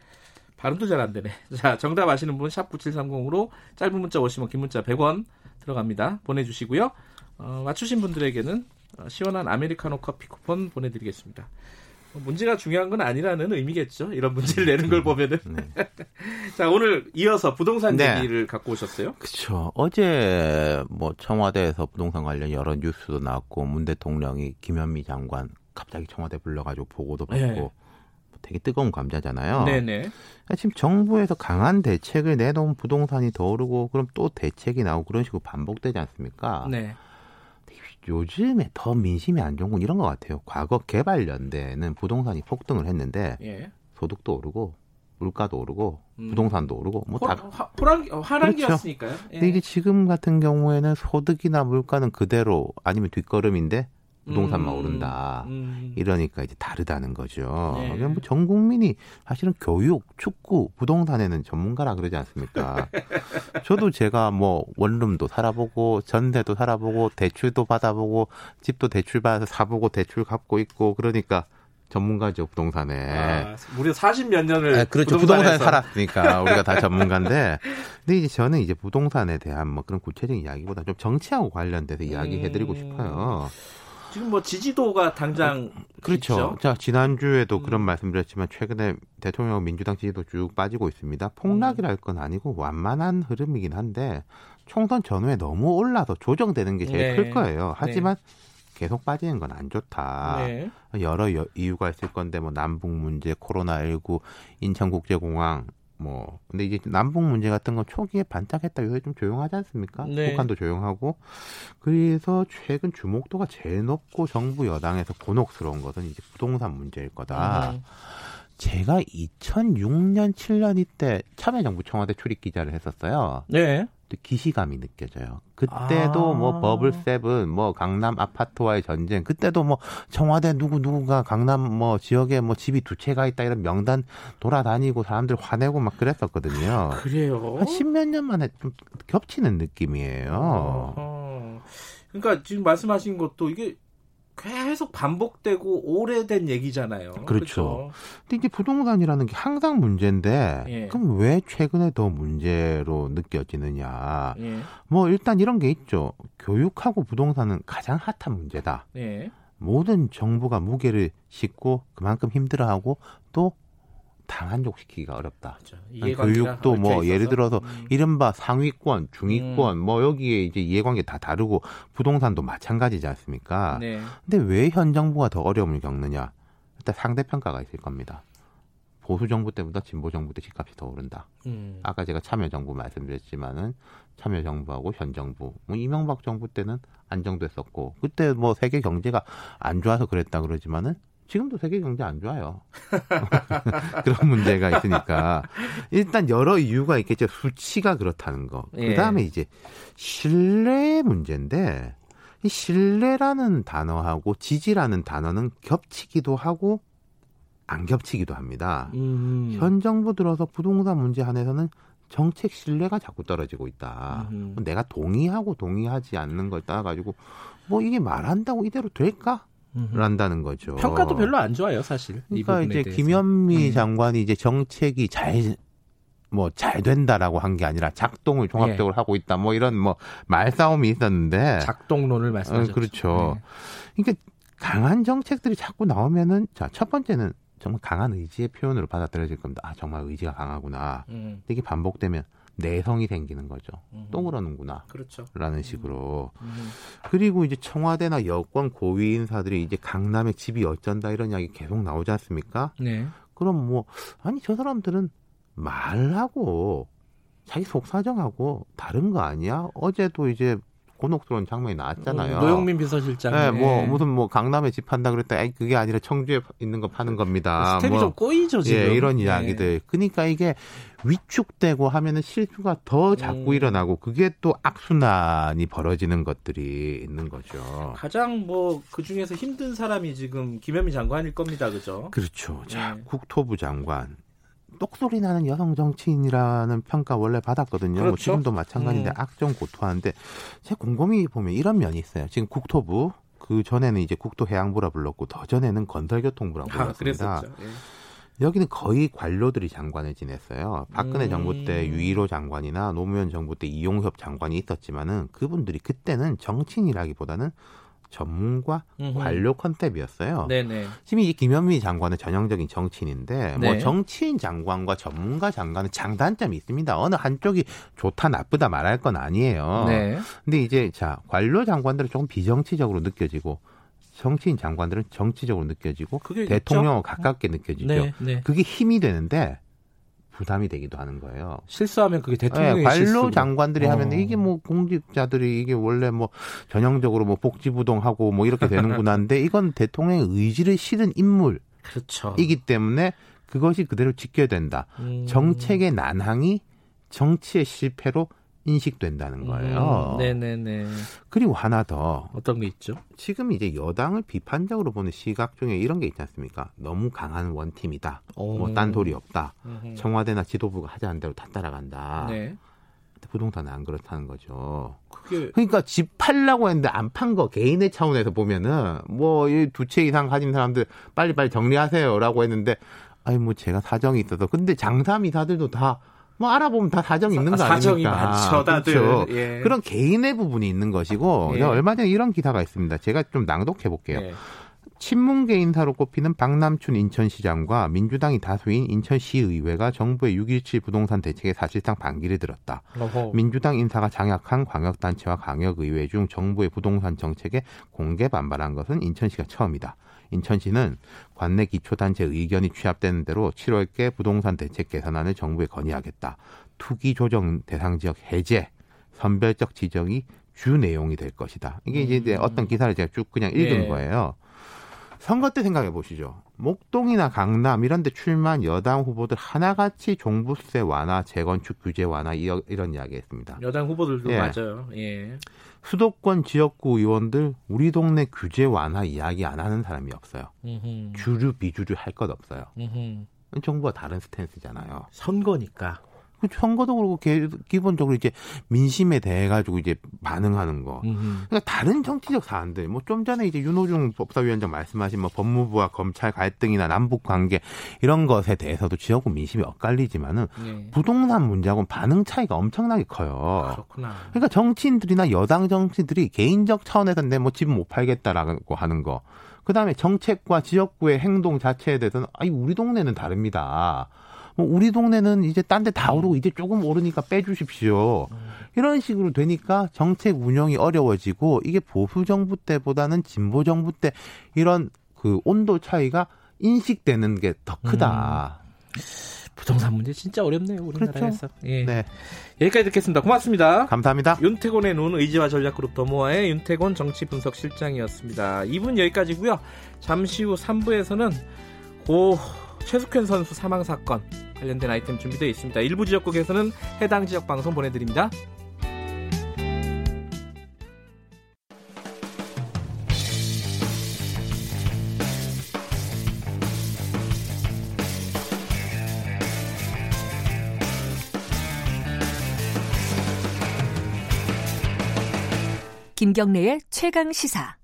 발음도 잘 안 되네. [LAUGHS] 자, 정답 아시는 분 샵 9730으로 짧은 문자 50원, 긴 문자 100원 들어갑니다. 보내주시고요. 어, 맞추신 분들에게는 어, 시원한 아메리카노 커피 쿠폰 보내드리겠습니다. 어, 문제가 중요한 건 아니라는 의미겠죠. 이런 문제를 내는 걸 보면은. [LAUGHS] 자, 오늘 이어서 부동산 네. 얘기를 갖고 오셨어요. 그렇죠. 어제 뭐 청와대에서 부동산 관련 여러 뉴스도 나왔고 문 대통령이 김현미 장관 갑자기 청와대 불러가지고 보고도 받고 네. 되게 뜨거운 감자잖아요. 네네. 그러니까 지금 정부에서 강한 대책을 내놓은 부동산이 더 오르고 그럼 또 대책이 나오고 그런 식으로 반복되지 않습니까? 네. 요즘에 더 민심이 안 좋은 건 이런 것 같아요. 과거 개발연대는 부동산이 폭등을 했는데 예. 소득도 오르고 물가도 오르고 음. 부동산도 오르고 뭐 호, 다 화, 호랑, 어, 화랑기였으니까요. 예. 근데 이게 지금 같은 경우에는 소득이나 물가는 그대로 아니면 뒷걸음인데 부동산만 음, 오른다. 음. 이러니까 이제 다르다는 거죠. 네. 그냥 뭐전 국민이 사실은 교육, 축구, 부동산에는 전문가라 그러지 않습니까? [LAUGHS] 저도 제가 뭐 원룸도 살아보고 전세도 살아보고 대출도 받아보고 집도 대출 받아서 사보고 대출 갚고 있고 그러니까 전문가죠 부동산에. 아, 무려 40몇 년을 아, 그렇죠. 부동산에. 살았으니까 우리가 다 전문가인데. 근데 이제 저는 이제 부동산에 대한 뭐 그런 구체적인 이야기보다 좀 정치하고 관련돼서 이야기해드리고 음. 싶어요. 지금 뭐 지지도가 당장 그렇죠. 있죠? 자, 지난주에도 음. 그런 말씀드렸지만 최근에 대통령 민주당 지지도 쭉 빠지고 있습니다. 폭락이랄 건 아니고 완만한 흐름이긴 한데 총선 전후에 너무 올라서 조정되는 게 제일 네. 클 거예요. 하지만 계속 빠지는 건 안 좋다. 네. 여러 여- 이유가 있을 건데 뭐 남북 문제, 코로나 19, 인천국제공항 뭐 근데 이제 남북 문제 같은 건 초기에 반짝했다 요새 좀 조용하지 않습니까? 네. 북한도 조용하고 그래서 최근 주목도가 제일 높고 정부 여당에서 곤혹스러운 것은 이제 부동산 문제일 거다. 음. 제가 2006년 7년 이때 참여정부 청와대 출입 기자를 했었어요. 네. 또 기시감이 느껴져요. 그때도 아. 뭐 버블 세븐, 뭐 강남 아파트와의 전쟁, 그때도 뭐 청와대 누구 누구가 강남 뭐 지역에 뭐 집이 두 채가 있다 이런 명단 돌아다니고 사람들 화내고 막 그랬었거든요. 그래요. 한 십몇 년 만에 좀 겹치는 느낌이에요. 어허. 그러니까 지금 말씀하신 것도 이게 계속 반복되고 오래된 얘기잖아요. 그렇죠. 근데 이제 부동산이라는 게 항상 문제인데, 예. 그럼 왜 최근에 더 문제로 느껴지느냐? 예. 뭐 일단 이런 게 있죠. 교육하고 부동산은 가장 핫한 문제다. 예. 모든 정부가 무게를 싣고 그만큼 힘들어하고 또 당한족시키기가 어렵다. 그렇죠. 교육도 뭐 얽혀 예를 있어서. 들어서 음. 이른바 상위권, 중위권 뭐 여기에 이제 이해관계 다 다르고 부동산도 마찬가지지 않습니까? 네. 근데 왜 현 정부가 더 어려움을 겪느냐? 일단 상대 평가가 있을 겁니다. 보수 정부 때보다 진보 정부 때 집값이 더 오른다. 음. 아까 제가 참여 정부 말씀드렸지만은 참여 정부하고 현 정부, 뭐 이명박 정부 때는 안정됐었고 그때 뭐 세계 경제가 안 좋아서 그랬다 그러지만은 지금도 세계 경제 안 좋아요. [LAUGHS] 그런 문제가 있으니까 일단 여러 이유가 있겠죠. 수치가 그렇다는 거. 예. 그다음에 이제 신뢰의 문제인데 이 신뢰라는 단어하고 지지라는 단어는 겹치기도 하고 안 겹치기도 합니다. 음. 현 정부 들어서 부동산 문제 한에서는 정책 신뢰가 자꾸 떨어지고 있다. 음흠. 내가 동의하고 동의하지 않는 걸 따가지고 뭐 이게 말한다고 이대로 될까? 음흠. 란다는 거죠. 평가도 별로 안 좋아요, 사실. 이 그러니까 이제 대해서. 김현미 음. 장관이 이제 정책이 잘 뭐 잘 된다라고 한 게 아니라 작동을 종합적으로 하고 있다. 뭐 이런 뭐 말싸움이 있었는데 작동론을 말씀하셨죠. 어, 그렇죠. 네. 그러니까 강한 정책들이 자꾸 나오면은 자 첫 번째는 정말 강한 의지의 표현으로 받아들여질 겁니다. 아 정말 의지가 강하구나. 음. 이게 반복되면 내성이 생기는 거죠. 음. 또 그러는구나. 그렇죠. 라는 식으로. 음. 그리고 이제 청와대나 여권 고위 인사들이 이제 강남에 집이 어쩐다 이런 이야기 계속 나오지 않습니까? 네. 그럼 뭐, 아니, 저 사람들은 말하고 자기 속사정하고 다른 거 아니야? 어제도 이제 곤혹스러운 장면이 나왔잖아요. 어, 노영민 비서실장. 네, 뭐 무슨 뭐 강남에 집 판다 그랬다. 아이 그게 아니라 청주에 있는 거 파는 겁니다. 스텝이 뭐, 좀 꼬이죠 지금. 예, 이런 네. 이야기들. 그러니까 이게 위축되고 하면은 실수가 더 자꾸 음. 일어나고 그게 또 악순환이 벌어지는 것들이 있는 거죠. 가장 뭐 그 중에서 힘든 사람이 지금 김현미 장관일 겁니다, 그죠? 그렇죠. 자, 네. 국토부 장관. 똑소리 나는 여성 정치인이라는 평가 원래 받았거든요. 뭐 그렇죠. 지금도 마찬가지인데 음. 악정 고투하는데 제가 곰곰이 보면 이런 면이 있어요. 지금 국토부 그 전에는 이제 국토해양부라 불렀고 더 전에는 건설교통부라고 아, 불렀습니다. 그랬었죠. 예. 여기는 거의 관료들이 장관을 지냈어요. 박근혜 음. 정부 때 유일호 장관이나 노무현 정부 때 이용협 장관이 있었지만은 그분들이 그때는 정치인이라기보다는 전문가 음흠. 관료 컨셉이었어요. 네네. 지금 이 김현미 장관은 전형적인 정치인인데 네. 뭐 정치인 장관과 전문가 장관은 장단점이 있습니다. 어느 한쪽이 좋다 나쁘다 말할 건 아니에요. 네. 근데 이제 자 관료 장관들은 조금 비정치적으로 느껴지고 정치인 장관들은 정치적으로 느껴지고 대통령과 가깝게 느껴지죠. 네, 네. 그게 힘이 되는데 부담이 되기도 하는 거예요. 실수하면 그게 대통령의 네, 관료 실수고. 장관들이 어. 하면 이게 뭐 공직자들이 이게 원래 뭐 전형적으로 뭐 복지부동하고 뭐 이렇게 되는구나 하는데 이건 대통령의 의지를 실은 인물이기 그렇죠. 때문에 그것이 그대로 지켜야 된다. 음. 정책의 난항이 정치의 실패로 인식된다는 거예요. 음, 네네네. 그리고 하나 더 어떤 게 있죠? 지금 이제 여당을 비판적으로 보는 시각 중에 이런 게 있지 않습니까? 너무 강한 원팀이다. 뭐 딴소리 없다. 음흠. 청와대나 지도부가 않은 대로 다 따라간다. 네. 부동산은 안 그렇다는 거죠. 그게 그러니까 집 팔라고 했는데 안 판 거 개인의 차원에서 보면은 뭐 두 채 이상 가진 사람들 빨리빨리 정리하세요라고 했는데 아니 뭐 제가 사정이 있어서 근데 장사미사들도 다 뭐 알아보면 다 사정이 있는 거 사정이 아닙니까? 많죠, 다들. 그렇죠. 예. 그런 개인의 부분이 있는 것이고 예. 얼마 전에 이런 기사가 있습니다. 제가 좀 낭독해 볼게요. 네. 친문계 인사로 꼽히는 박남춘 인천시장과 민주당이 다수인 인천시의회가 정부의 6.17 부동산 대책에 사실상 반기를 들었다. 어허. 민주당 인사가 장악한 광역단체와 광역의회 중 정부의 부동산 정책에 공개 반발한 것은 인천시가 처음이다. 인천시는 관내 기초단체 의견이 취합되는 대로 7월께 부동산 대책 개선안을 정부에 건의하겠다. 투기 조정 대상 지역 해제, 선별적 지정이 주 내용이 될 것이다. 이게 이제 어떤 기사를 제가 쭉 그냥 읽은 예. 거예요. 선거 때 생각해 보시죠. 목동이나 강남 이런 데 출마한 여당 후보들 하나같이 종부세 완화, 재건축 규제 완화 이- 이런 이야기 했습니다. 여당 후보들도 예. 맞아요. 예. 수도권 지역구 의원들 우리 동네 규제 완화 이야기 안 하는 사람이 없어요. 음흠. 주류 비주류 할 것 없어요. 음흠. 정부가 다른 스탠스잖아요. 선거니까. 그 선거도 그렇고 개- 기본적으로 이제 민심에 대해 가지고 이제 반응하는 거. 음흠. 그러니까 다른 정치적 사안들, 뭐 좀 전에 이제 윤호중 법사위원장 말씀하신 뭐 법무부와 검찰 갈등이나 남북 관계 이런 것에 대해서도 지역구 민심이 엇갈리지만은 예. 부동산 문제하고는 반응 차이가 엄청나게 커요. 그렇구나. 그러니까 정치인들이나 여당 정치인들이 개인적 차원에서 내 뭐 집 못 팔겠다라고 하는 거. 그 다음에 정책과 지역구의 행동 자체에 대해서는 아니 우리 동네는 다릅니다. 뭐 우리 동네는 이제 딴 데 다 오르고 이제 조금 오르니까 빼주십시오. 이런 식으로 되니까 정책 운영이 어려워지고 이게 보수 정부 때보다는 진보 정부 때 이런 그 온도 차이가 인식되는 게 더 크다. 부동산 문제 진짜 어렵네요 우리나라에서. 예. 네, 여기까지 듣겠습니다. 고맙습니다. 감사합니다. 윤태곤의 눈 의지와 전략그룹 더모아의 윤태곤 정치분석 실장이었습니다. 2분 여기까지고요. 잠시 후 3부에서는 고 최숙현 선수 사망 사건 관련된 아이템 준비되어 있습니다. 일부 지역국에서는 해당 지역 방송 보내드립니다. 김경래의 최강 시사.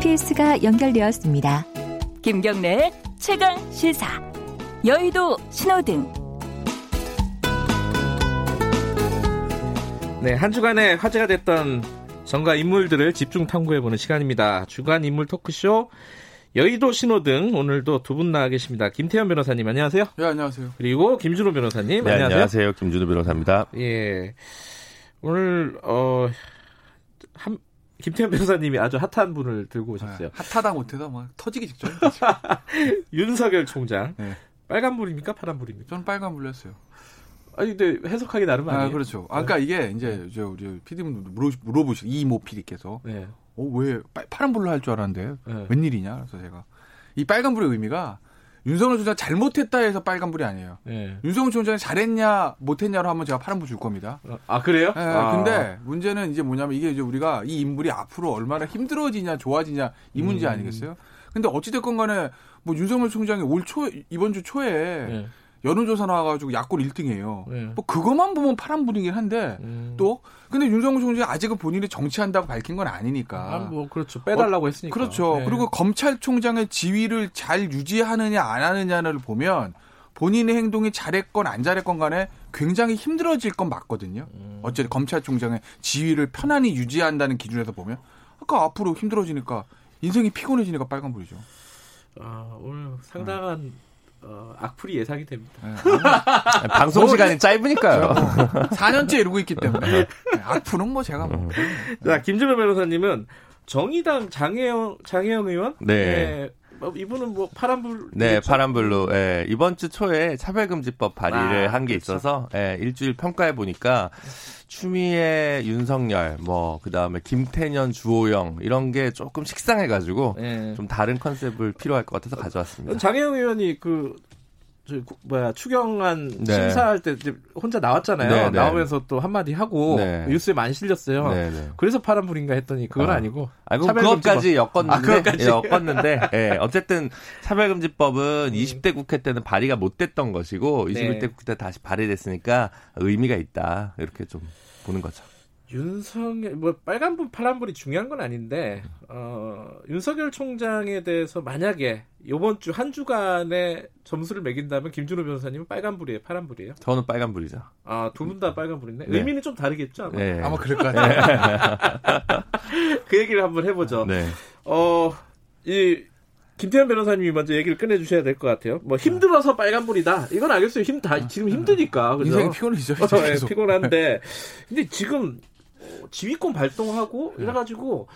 GPS가 연결되었습니다. 김경래의 최강 시사. 여의도 신호등. 네, 한 주간에 화제가 됐던 정가 인물들을 집중 탐구해보는 시간입니다. 주간 인물 토크쇼 여의도 신호등 오늘도 두 분 나와 계십니다. 김태현 변호사님 안녕하세요. 네, 안녕하세요. 그리고 김준호 변호사님 네, 안녕하세요. 안녕하세요. 김준호 변호사입니다. 예. 오늘 어 한, 김태현 변호사님이 아주 핫한 분을 들고 오셨어요. 네, 핫하다 못해다 막 터지기 직전. [LAUGHS] 윤석열 총장. 네. 빨간불입니까? 파란불입니까? 저는 빨간 불렸어요. 아니 근데 해석하기 나름 아니에요. 아, 그렇죠. 아, 그러니까 이게 이제 저 우리 물어 물어보시 이모 PD께서 네. 어, 왜 빨- 파란 불로 할 줄 알았는데 네. 웬일이냐? 그래서 제가 이 빨간 불의 의미가 윤석열 총장 잘못했다 해서 빨간 불이 아니에요. 네. 윤석열 총장이 잘했냐 못했냐로 하면 제가 파란 불 줄 겁니다. 아 그래요? 예, 아. 근데 문제는 이제 뭐냐면 이게 이제 우리가 이 인물이 앞으로 얼마나 힘들어지냐 좋아지냐 이 문제 음. 아니겠어요? 근데 어찌됐건 간에 뭐 윤석열 총장이 올 초, 이번 주 초에 네. 여론조사 나와가지고 야권 1등이에요. 네. 뭐 그것만 보면 파란불이긴 한데 음. 또 근데 윤석열 총장이 아직은 본인이 정치한다고 밝힌 건 아니니까. 아, 뭐 그렇죠. 빼달라고 했으니까. 그렇죠. 네. 그리고 검찰총장의 지위를 잘 유지하느냐 안 하느냐를 보면 본인의 행동이 잘했건 안 잘했건 간에 굉장히 힘들어질 건 맞거든요. 음. 어쨌든 검찰총장의 지위를 편안히 유지한다는 기준에서 보면 아까 앞으로 힘들어지니까 인생이 피곤해지니까 빨간불이죠. 아, 오늘 상당한 어, 악플이 예상이 됩니다. 네. 방송 시간이 짧으니까요. 4년째 이러고 있기 때문에 네, 악플은 뭐 제가 뭐 자, 김준호 변호사님은 정의당 장혜영 장혜영 의원 네. 뭐 이분은 뭐 파란불 네, 파란불로 예, 이번 주 초에 차별금지법 발의를 아, 한게 그렇죠. 있어서 예, 일주일 평가해 보니까 추미애, 윤석열, 뭐 그다음에 김태년, 주호영 이런 게 조금 식상해 가지고 네. 좀 다른 컨셉을 필요할 것 같아서 가져왔습니다. 장혜영 의원이 그 뭐야 추경안 네. 심사할 때 혼자 나왔잖아요. 네, 네. 나오면서 또 한마디 하고 네. 뉴스에 많이 실렸어요. 네, 네. 그래서 파란불인가 했더니 그건 아. 아. 니고 아이고 그것까지 엮었는데 아, 그것까지? 예, 엮었는데 예, 어쨌든 차별금지법은 20대 국회 때는 발의가 못 됐던 것이고 네. 21대 국회 때 다시 발의됐으니까 의미가 있다 이렇게 좀 보는 거죠. 윤석열 뭐 빨간불 파란불이 중요한 건 아닌데 어, 윤석열 총장에 대해서 만약에 이번 주 한 주간의 점수를 매긴다면 김준호 변호사님은 빨간불이에요, 파란불이에요? 저는 빨간불이죠. 아 두 분 다 빨간불인데 네. 의미는 좀 다르겠죠 아마. 네. 아마 그럴 것 [LAUGHS] 같아요. 그 얘기를 한번 해보죠. 네. 어, 이 김태현 변호사님이 먼저 얘기를 꺼내주셔야 될 것 같아요. 뭐 힘들어서 빨간불이다. 이건 알겠어요. 힘 다 지금 힘드니까. 그죠? 인생이 피곤해지죠. [LAUGHS] 어, 예, 계속. 피곤한데 근데 지금 어, 지휘권 발동하고 이래가지고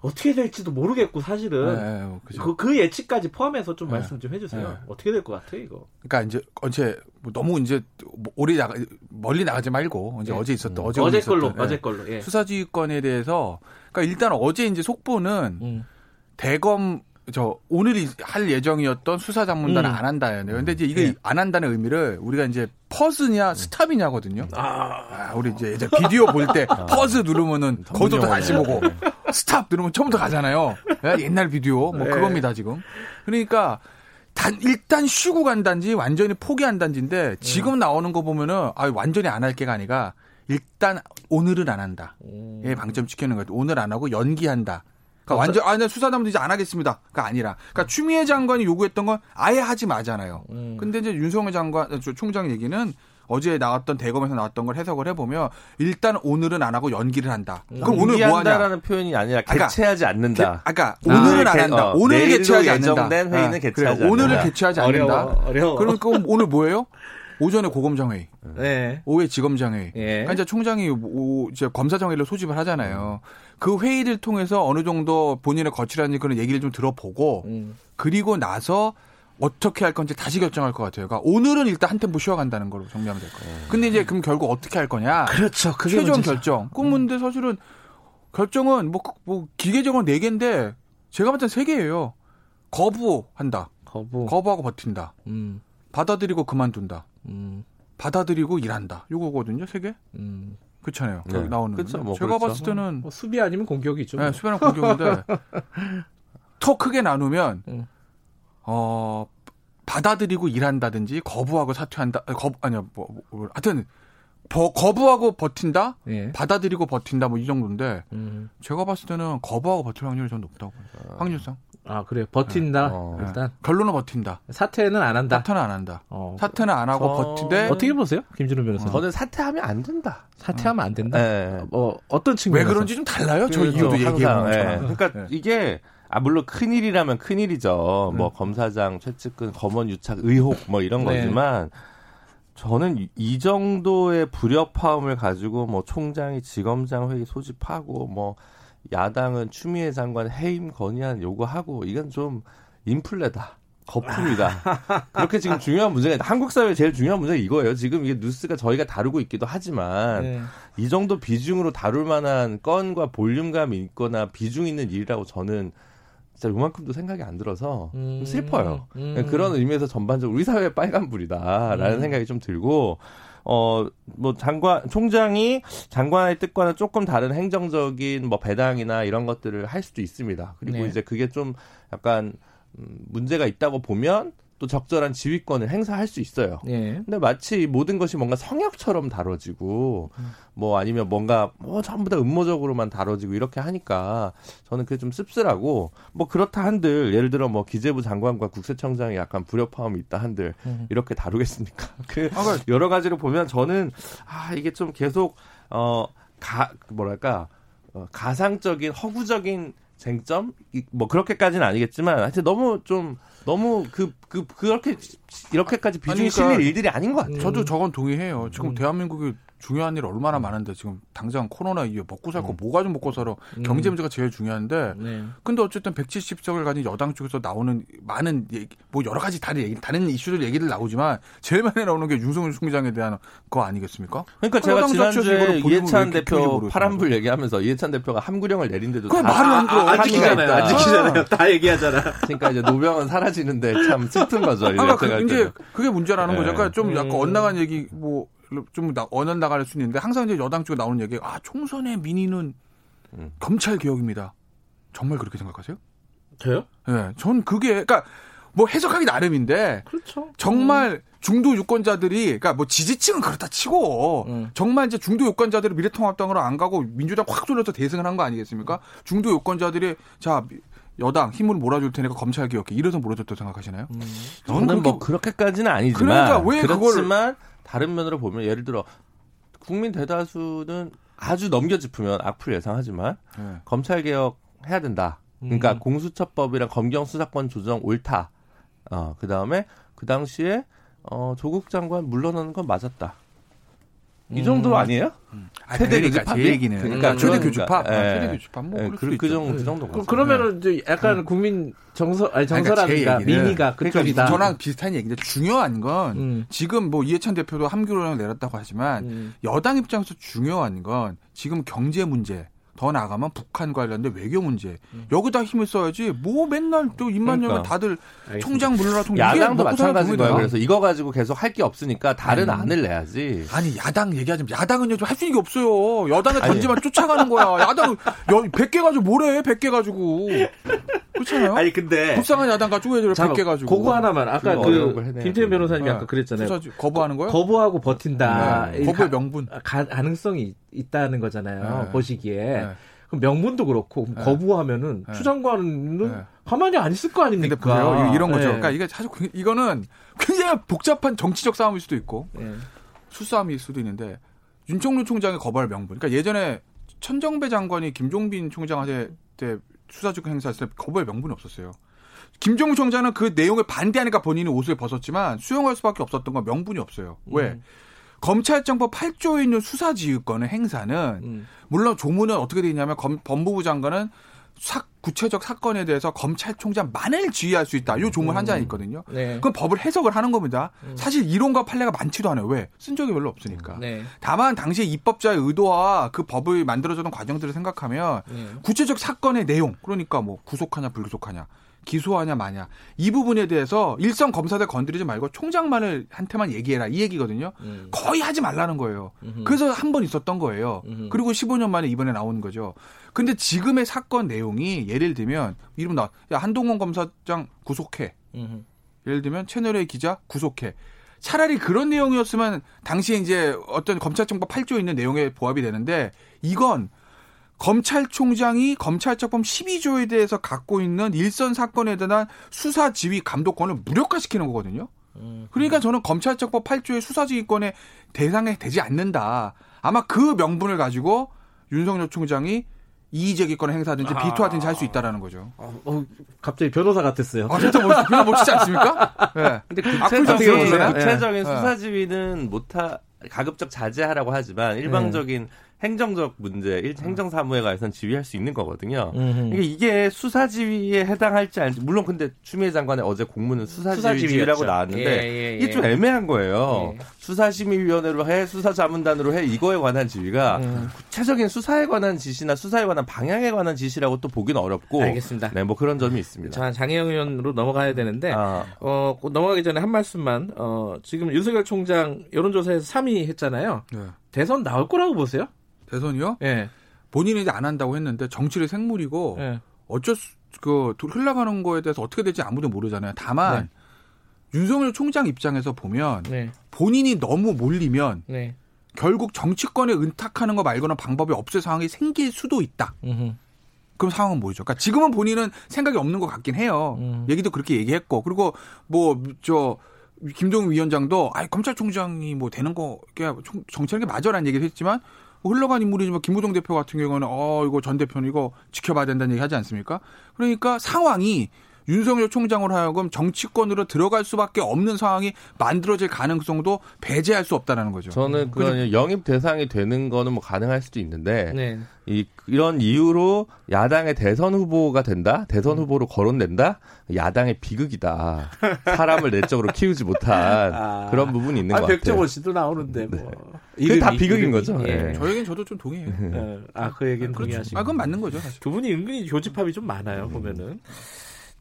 어떻게 될지도 모르겠고 사실은 네, 뭐. 그, 그 예측까지 포함해서 좀 네. 말씀 좀 해주세요. 네. 어떻게 될 것 같아요 이거? 그러니까 이제 어제 뭐 너무 이제 뭐 오래 나가 멀리 나가지 말고 이제 네. 어제 있었던 음. 어제 어제 있었던, 걸로 예. 어제 걸로 예. 수사지휘권에 대해서 그러니까 일단 어제 이제 속보는 음. 대검 저 오늘이 할 예정이었던 수사 자문단을 음. 안 한다예요. 근데 이제 이게 네. 안 한다는 의미를 우리가 이제 pause냐 stop이냐거든요. 아, 아, 우리 이제 예전 비디오 볼 때 [LAUGHS] pause 누르면은 거기부터 다시 보고 stop 누르면 처음부터 가잖아요. 예, 옛날 비디오 뭐 네. 그겁니다 지금. 그러니까 단 일단 쉬고 간단지 완전히 포기한단지인데 지금 나오는 거 보면은 아 완전히 안 할 게가 아니라 일단 오늘은 안 한다. 음. 예, 방점 찍히는 거죠. 오늘 안 하고 연기한다. 그러니까 완전 아니 수사담도 이제 안 하겠습니다.가 아니라 그러니까 추미애 장관이 요구했던 건 아예 하지 마잖아요. 음. 근데 이제 윤석열 장관 저 총장 얘기는 어제 나왔던 대검에서 나왔던 걸 해석을 해보면 일단 오늘은 안 하고 연기를 한다. 그럼 오늘 뭐 하냐? 연기한다라는 표현이 아니라 아까 개최하지 않는다. 아까 오늘은 안 개- 한다. 어, 내일로 개최하지 않는다. 회의는 아, 개최하지 그래, 오늘을. 개최하지 않는다. 어려워. 그럼 그럼 오늘 뭐예요? 오전에 고검장 회의, 네. 오후에 지검장 회의. 예. 그러니까 이제 총장이 오, 이제 검사정회를 소집을 하잖아요. 그 회의를 통해서 어느 정도 본인의 거칠한 그런 얘기를 좀 들어보고 음. 그리고 나서 어떻게 할 건지 다시 결정할 것 같아요. 그러니까 오늘은 일단 한 템포 쉬어간다는 걸로 정리하면 될 거예요. 근데 이제 그럼 결국 어떻게 할 거냐? 그렇죠. 최종 문제죠. 결정. 그 문제 사실은 결정은 뭐, 뭐 기계적으로 네 개인데 제가 봤을 땐세 개예요. 거부한다. 거부. 거부하고 버틴다. 음. 받아들이고 그만둔다. 음. 받아들이고 일한다. 요거거든요, 세 개? 음. 그렇잖아요. 네. 여기 나오는. 그쵸, 거. 뭐 제가 그렇죠. 봤을 때는 뭐 수비 아니면 공격이죠. 네, 수변한 공격인데 [LAUGHS] 더 크게 나누면 음. 어 받아들이고 일한다든지 거부하고 사퇴한다. 아니, 거부 아니야 뭐, 뭐 하여튼 버- 거부하고 버틴다. 예. 받아들이고 버틴다 뭐 이 정도인데 음. 제가 봤을 때는 거부하고 버틸 확률이 좀 높다고 봐요. 확률상 아 그래 버틴다. 어. 일단 결론은 버틴다. 사퇴는 안 한다. 사퇴는 안 한다. 어. 사퇴는 안 하고 저- 버티되 어떻게 보세요, 김준호 변호사님? 저는 사퇴하면 안 된다. 사퇴하면 안 된다. 네. 뭐 어떤 왜 측면에서? 그런지 좀 달라요. 저 그래서 이유도 항상, 얘기해 보면 예. 저랑. 그러니까 네. 이게 아 물론 큰 일이라면 큰 일이죠. 뭐 검사장 최측근 검언 유착 의혹 뭐 이런 네. 거지만 저는 이- 이 정도의 불협화음을 가지고 뭐 총장이 지검장 회의 소집하고 뭐 야당은 추미애 장관 해임 건의안 요구하고 이건 좀 인플레다. 거품이다. [LAUGHS] 그렇게 지금 중요한 문제가. 한국 사회의 제일 중요한 문제가 이거예요. 지금 이게 뉴스가 저희가 다루고 있기도 하지만 네. 이 정도 비중으로 다룰 만한 건과 볼륨감이 있거나 비중 있는 일이라고 저는 진짜 요만큼도 생각이 안 들어서 좀 음, 슬퍼요. 음. 그런 의미에서 전반적으로 우리 사회의 빨간불이다라는 음. 생각이 좀 들고 어 뭐 장관 총장이 장관의 뜻과는 조금 다른 행정적인 뭐 배당이나 이런 것들을 할 수도 있습니다. 그리고 네. 이제 그게 좀 약간 음, 문제가 있다고 보면 또 적절한 지휘권을 행사할 수 있어요. 예. 근데 마치 모든 것이 뭔가 성역처럼 다뤄지고 뭐 아니면 뭔가 뭐 전부 다 음모적으로만 다뤄지고 이렇게 하니까 저는 그게 좀 씁쓸하고 뭐 그렇다 한들 예를 들어 뭐 기재부 장관과 국세청장이 약간 불협화음이 있다 한들 음. 이렇게 다루겠습니까? [LAUGHS] 그 아, 그러니까 여러 가지로 보면 저는 아 이게 좀 계속 어 가 뭐랄까 어, 가상적인 허구적인 쟁점 이- 뭐 그렇게까지는 아니겠지만 하여튼 너무 좀 너무 그 그 그, 렇게 이렇게까지 비중이 그러니까 실릴 일들이 아닌 것 같아요. 저도 저건 동의해요. 지금 음. 대한민국이 중요한 일 얼마나 많은데 지금 당장 코로나 이후에 먹고 살고 뭐가 좀 먹고 살아 음. 경제 문제가 제일 중요한데 네. 근데 어쨌든 170석을 가진 여당 쪽에서 나오는 많은 얘기, 뭐 여러 가지 다른 얘기, 다른 이슈들 얘기들 나오지만 제일 많이 나오는 게 윤석열 총장에 대한 거 아니겠습니까? 그러니까 제가 지난주에 이해찬 대표. 파란불 얘기하면서 이해찬 대표가 함구령을 내린데도 그건 다 말이 안 들어. 아, 안 지키잖아요. 안 지키잖아요. 다 얘기하잖아. 그러니까 이제 노병은 사라지는데 참 슬픈 거죠. 그, 이제. 그게 문제라는 거죠. 네. 그러니까 좀 약간 음. 엇나간 얘기 뭐 좀 언어 나갈 수 있는데 항상 이제 여당 쪽에 나오는 얘기 아 총선의 민의는 음. 검찰 개혁입니다. 정말 그렇게 생각하세요? 저요? 예, 전 그게 그러니까 뭐 해석하기 나름인데 그렇죠. 정말 중도 유권자들이 그러니까 뭐 지지층은 그렇다 치고 음. 정말 이제 중도 유권자들이 미래통합당으로 안 가고 민주당 확 쏠려서 대승을 한 거 아니겠습니까? 중도 유권자들이 자 여당 힘을 몰아줄 테니까 검찰 개혁해 이래서 몰아줬다고 생각하시나요? 저는 그렇게- 뭐 그렇게까지는 아니지만 그러니까 왜 그걸- 그렇지만 다른 면으로 보면 예를 들어 국민 대다수는 아주 넘겨짚으면 악플 예상하지만 네. 검찰 개혁 해야 된다. 그러니까 음. 공수처법이랑 검경 수사권 조정 옳다. 어, 그다음에 그 당시에 어, 조국 장관 물러나는 건 맞았다. 이 정도 음. 아니에요? 아, 세대 그러니까 교집합이? 제 얘기는 그러니까 음, 최대 그러니까, 예. 최대 교집합 뭐 예, 그럴 그, 그 있죠. 정도 그 정도 그, 그러면은 이제 약간 국민 정서 아니 아니, 그러니까 민의가 그쪽이다. 그러니까 저랑 비슷한 얘기인데 중요한 건 음. 지금 뭐 이해찬 대표도 함교령을 내렸다고 하지만 음. 여당 입장에서 중요한 건 지금 경제 문제 더 나아가면 북한 관련된 외교 문제 여기다 힘을 써야지 뭐 맨날 또 입만 열면 그러니까. 다들 알겠습니다. 총장 물러라 총 이게 야당도 마찬가지인 거예요. 그래서 이거 가지고 계속 할 게 없으니까 다른 아니. 안을 내야지. 아니 야당 얘기하지 마. 야당은 요즘 할 수 있는 게 없어요. 여당에 던지만 쫓아가는 거야. 야당 100개 가지고 뭐래 100개 가지고 그렇잖아요. 아니 근데 불쌍한 야당 가지고 왜 저래 잠깐, 100개 가지고 그거 하나만 아까 그 김태현 돼. 변호사님이 네. 아까 그랬잖아요. 수사지 거부하는 거요? 거부하고 버틴다. 네. 가- 명분. 가, 가능성이 있다는 거잖아요. 네. 보시기에. 네. 그럼 명분도 그렇고 네. 거부하면은 네. 추 장관은 네. 가만히 안 있을 거 근데 아닙니까? 보세요. 이런 거죠. 네. 그러니까 이게 사실 굉- 이거는 굉장히 복잡한 정치적 싸움일 수도 있고 네. 수싸움일 수도 있는데 윤청룡 총장의 거부할 명분. 그러니까 예전에 천정배 장관이 김종빈 총장한테 때 수사주권 행사했을 때 거부할 명분이 없었어요. 김종우 총장은 그 내용을 반대하니까 본인이 옷을 벗었지만 수용할 수밖에 없었던 건 명분이 없어요. 왜? 음. 검찰청법 8조에 있는 수사지휘권의 행사는 음. 물론 조문은 어떻게 돼 있냐면 검- 법무부 장관은 사- 구체적 사건에 대해서 검찰총장만을 지휘할 수 있다. 요 조문 한 장이 있거든요. 네. 그건 법을 해석을 하는 겁니다. 사실 이론과 판례가 많지도 않아요. 왜? 쓴 적이 별로 없으니까. 네. 다만 당시 입법자의 의도와 그 법을 만들어주는 과정들을 생각하면 네. 구체적 사건의 내용, 그러니까 뭐 구속하냐 불구속하냐, 기소하냐 마냐 이 부분에 대해서 일선 검사들 건드리지 말고 총장만을 한테만 얘기해라 이 얘기거든요. 음. 거의 하지 말라는 거예요. 음흠. 그래서 한 번 있었던 거예요. 음흠. 그리고 15년 만에 이번에 나오는 거죠. 근데 지금의 사건 내용이 예를 들면 이름 나, 야 한동훈 검사장 구속해. 음. 예를 들면 채널A 기자 구속해. 차라리 그런 내용이었으면 당시에 이제 어떤 검찰청법 8조에 있는 내용에 보합이 되는데 이건 검찰총장이 검찰청법 12조에 대해서 갖고 있는 일선 사건에 대한 수사 지휘 감독권을 무력화시키는 거거든요. 음. 그러니까 저는 검찰청법 8조의 수사지휘권의 대상에 되지 않는다. 아마 그 명분을 가지고 윤석열 총장이 이의제기권을 행사하든지 아. 비토하든지 할 수 있다라는 거죠. 어, 어, 갑자기 변호사 같았어요. 아, 진짜 뭐, 그냥 멋지지 않습니까? [LAUGHS] 네. 근데 악플 좀 구체적인, 들어주세요. 구체적인 네. 수사지휘는 못하 가급적 자제하라고 하지만 일방적인 행정적 문제, 일- 행정사무에 가서는 지휘할 수 있는 거거든요. 그러니까 이게 수사지휘에 해당할지 아닐지 물론 근데 추미애 장관의 어제 공문은 수사지휘라고. 나왔는데 예, 예, 이게 좀 예. 애매한 거예요. 예. 수사심의위원회로 해, 수사자문단으로 해 이거에 관한 지휘가 음. 구체적인 수사에 관한 지시나 수사에 관한 방향에 관한 지시라고 또 보기는 어렵고 알겠습니다. 네, 뭐 그런 점이 있습니다. 자, 장혜영 의원으로 넘어가야 되는데 아, 어, 넘어가기 전에 한 말씀만 어, 지금 윤석열 총장 여론조사에서 3위 했잖아요. 네. 대선 나올 거라고 보세요? 대선이요? 예. 본인이 이제 안 한다고 했는데 정치를 생물이고 예. 어쩔 수, 그, 도- 흘러가는 거에 대해서 어떻게 될지 아무도 모르잖아요. 다만, 윤석열 총장 입장에서 보면 네. 본인이 너무 몰리면 네. 결국 정치권에 은탁하는 거 말고는 방법이 없을 상황이 생길 수도 있다. 음흠. 그럼 상황은 뭐죠? 그러니까 지금은 본인은 생각이 없는 것 같긴 해요. 음. 얘기도 그렇게 얘기했고 그리고 뭐 저 김동훈 위원장도 아 검찰총장이 뭐 되는 거 총- 정치하는 게 맞아라는 얘기를 했지만 뭐 흘러간 인물이지만 김무동 대표 같은 경우는 어 이거 전 대표는 이거 지켜봐야 된다는 얘기 하지 않습니까? 그러니까 상황이 윤석열 총장으로 하여금 정치권으로 들어갈 수밖에 없는 상황이 만들어질 가능성도 배제할 수 없다라는 거죠. 저는 그 영입 대상이 되는 거는 뭐 가능할 수도 있는데 네. 이 이런 이유로 야당의 대선 후보가 된다, 대선 후보로 거론된다, 야당의 비극이다. 사람을 내적으로 키우지 못한 [LAUGHS] 아. 그런 부분이 있는 아, 것 같아요. 백종원 씨도 나오는데 뭐. 그게 다 비극인 이름이. 거죠. 예. 예. 저에겐 저도 좀 동의해요. 예. 아, 그 얘기는 그렇죠. 동의하시고. 아, 그건 맞는 거죠. 사실. 두 분이 은근히 교집합이 좀 많아요, 보면은.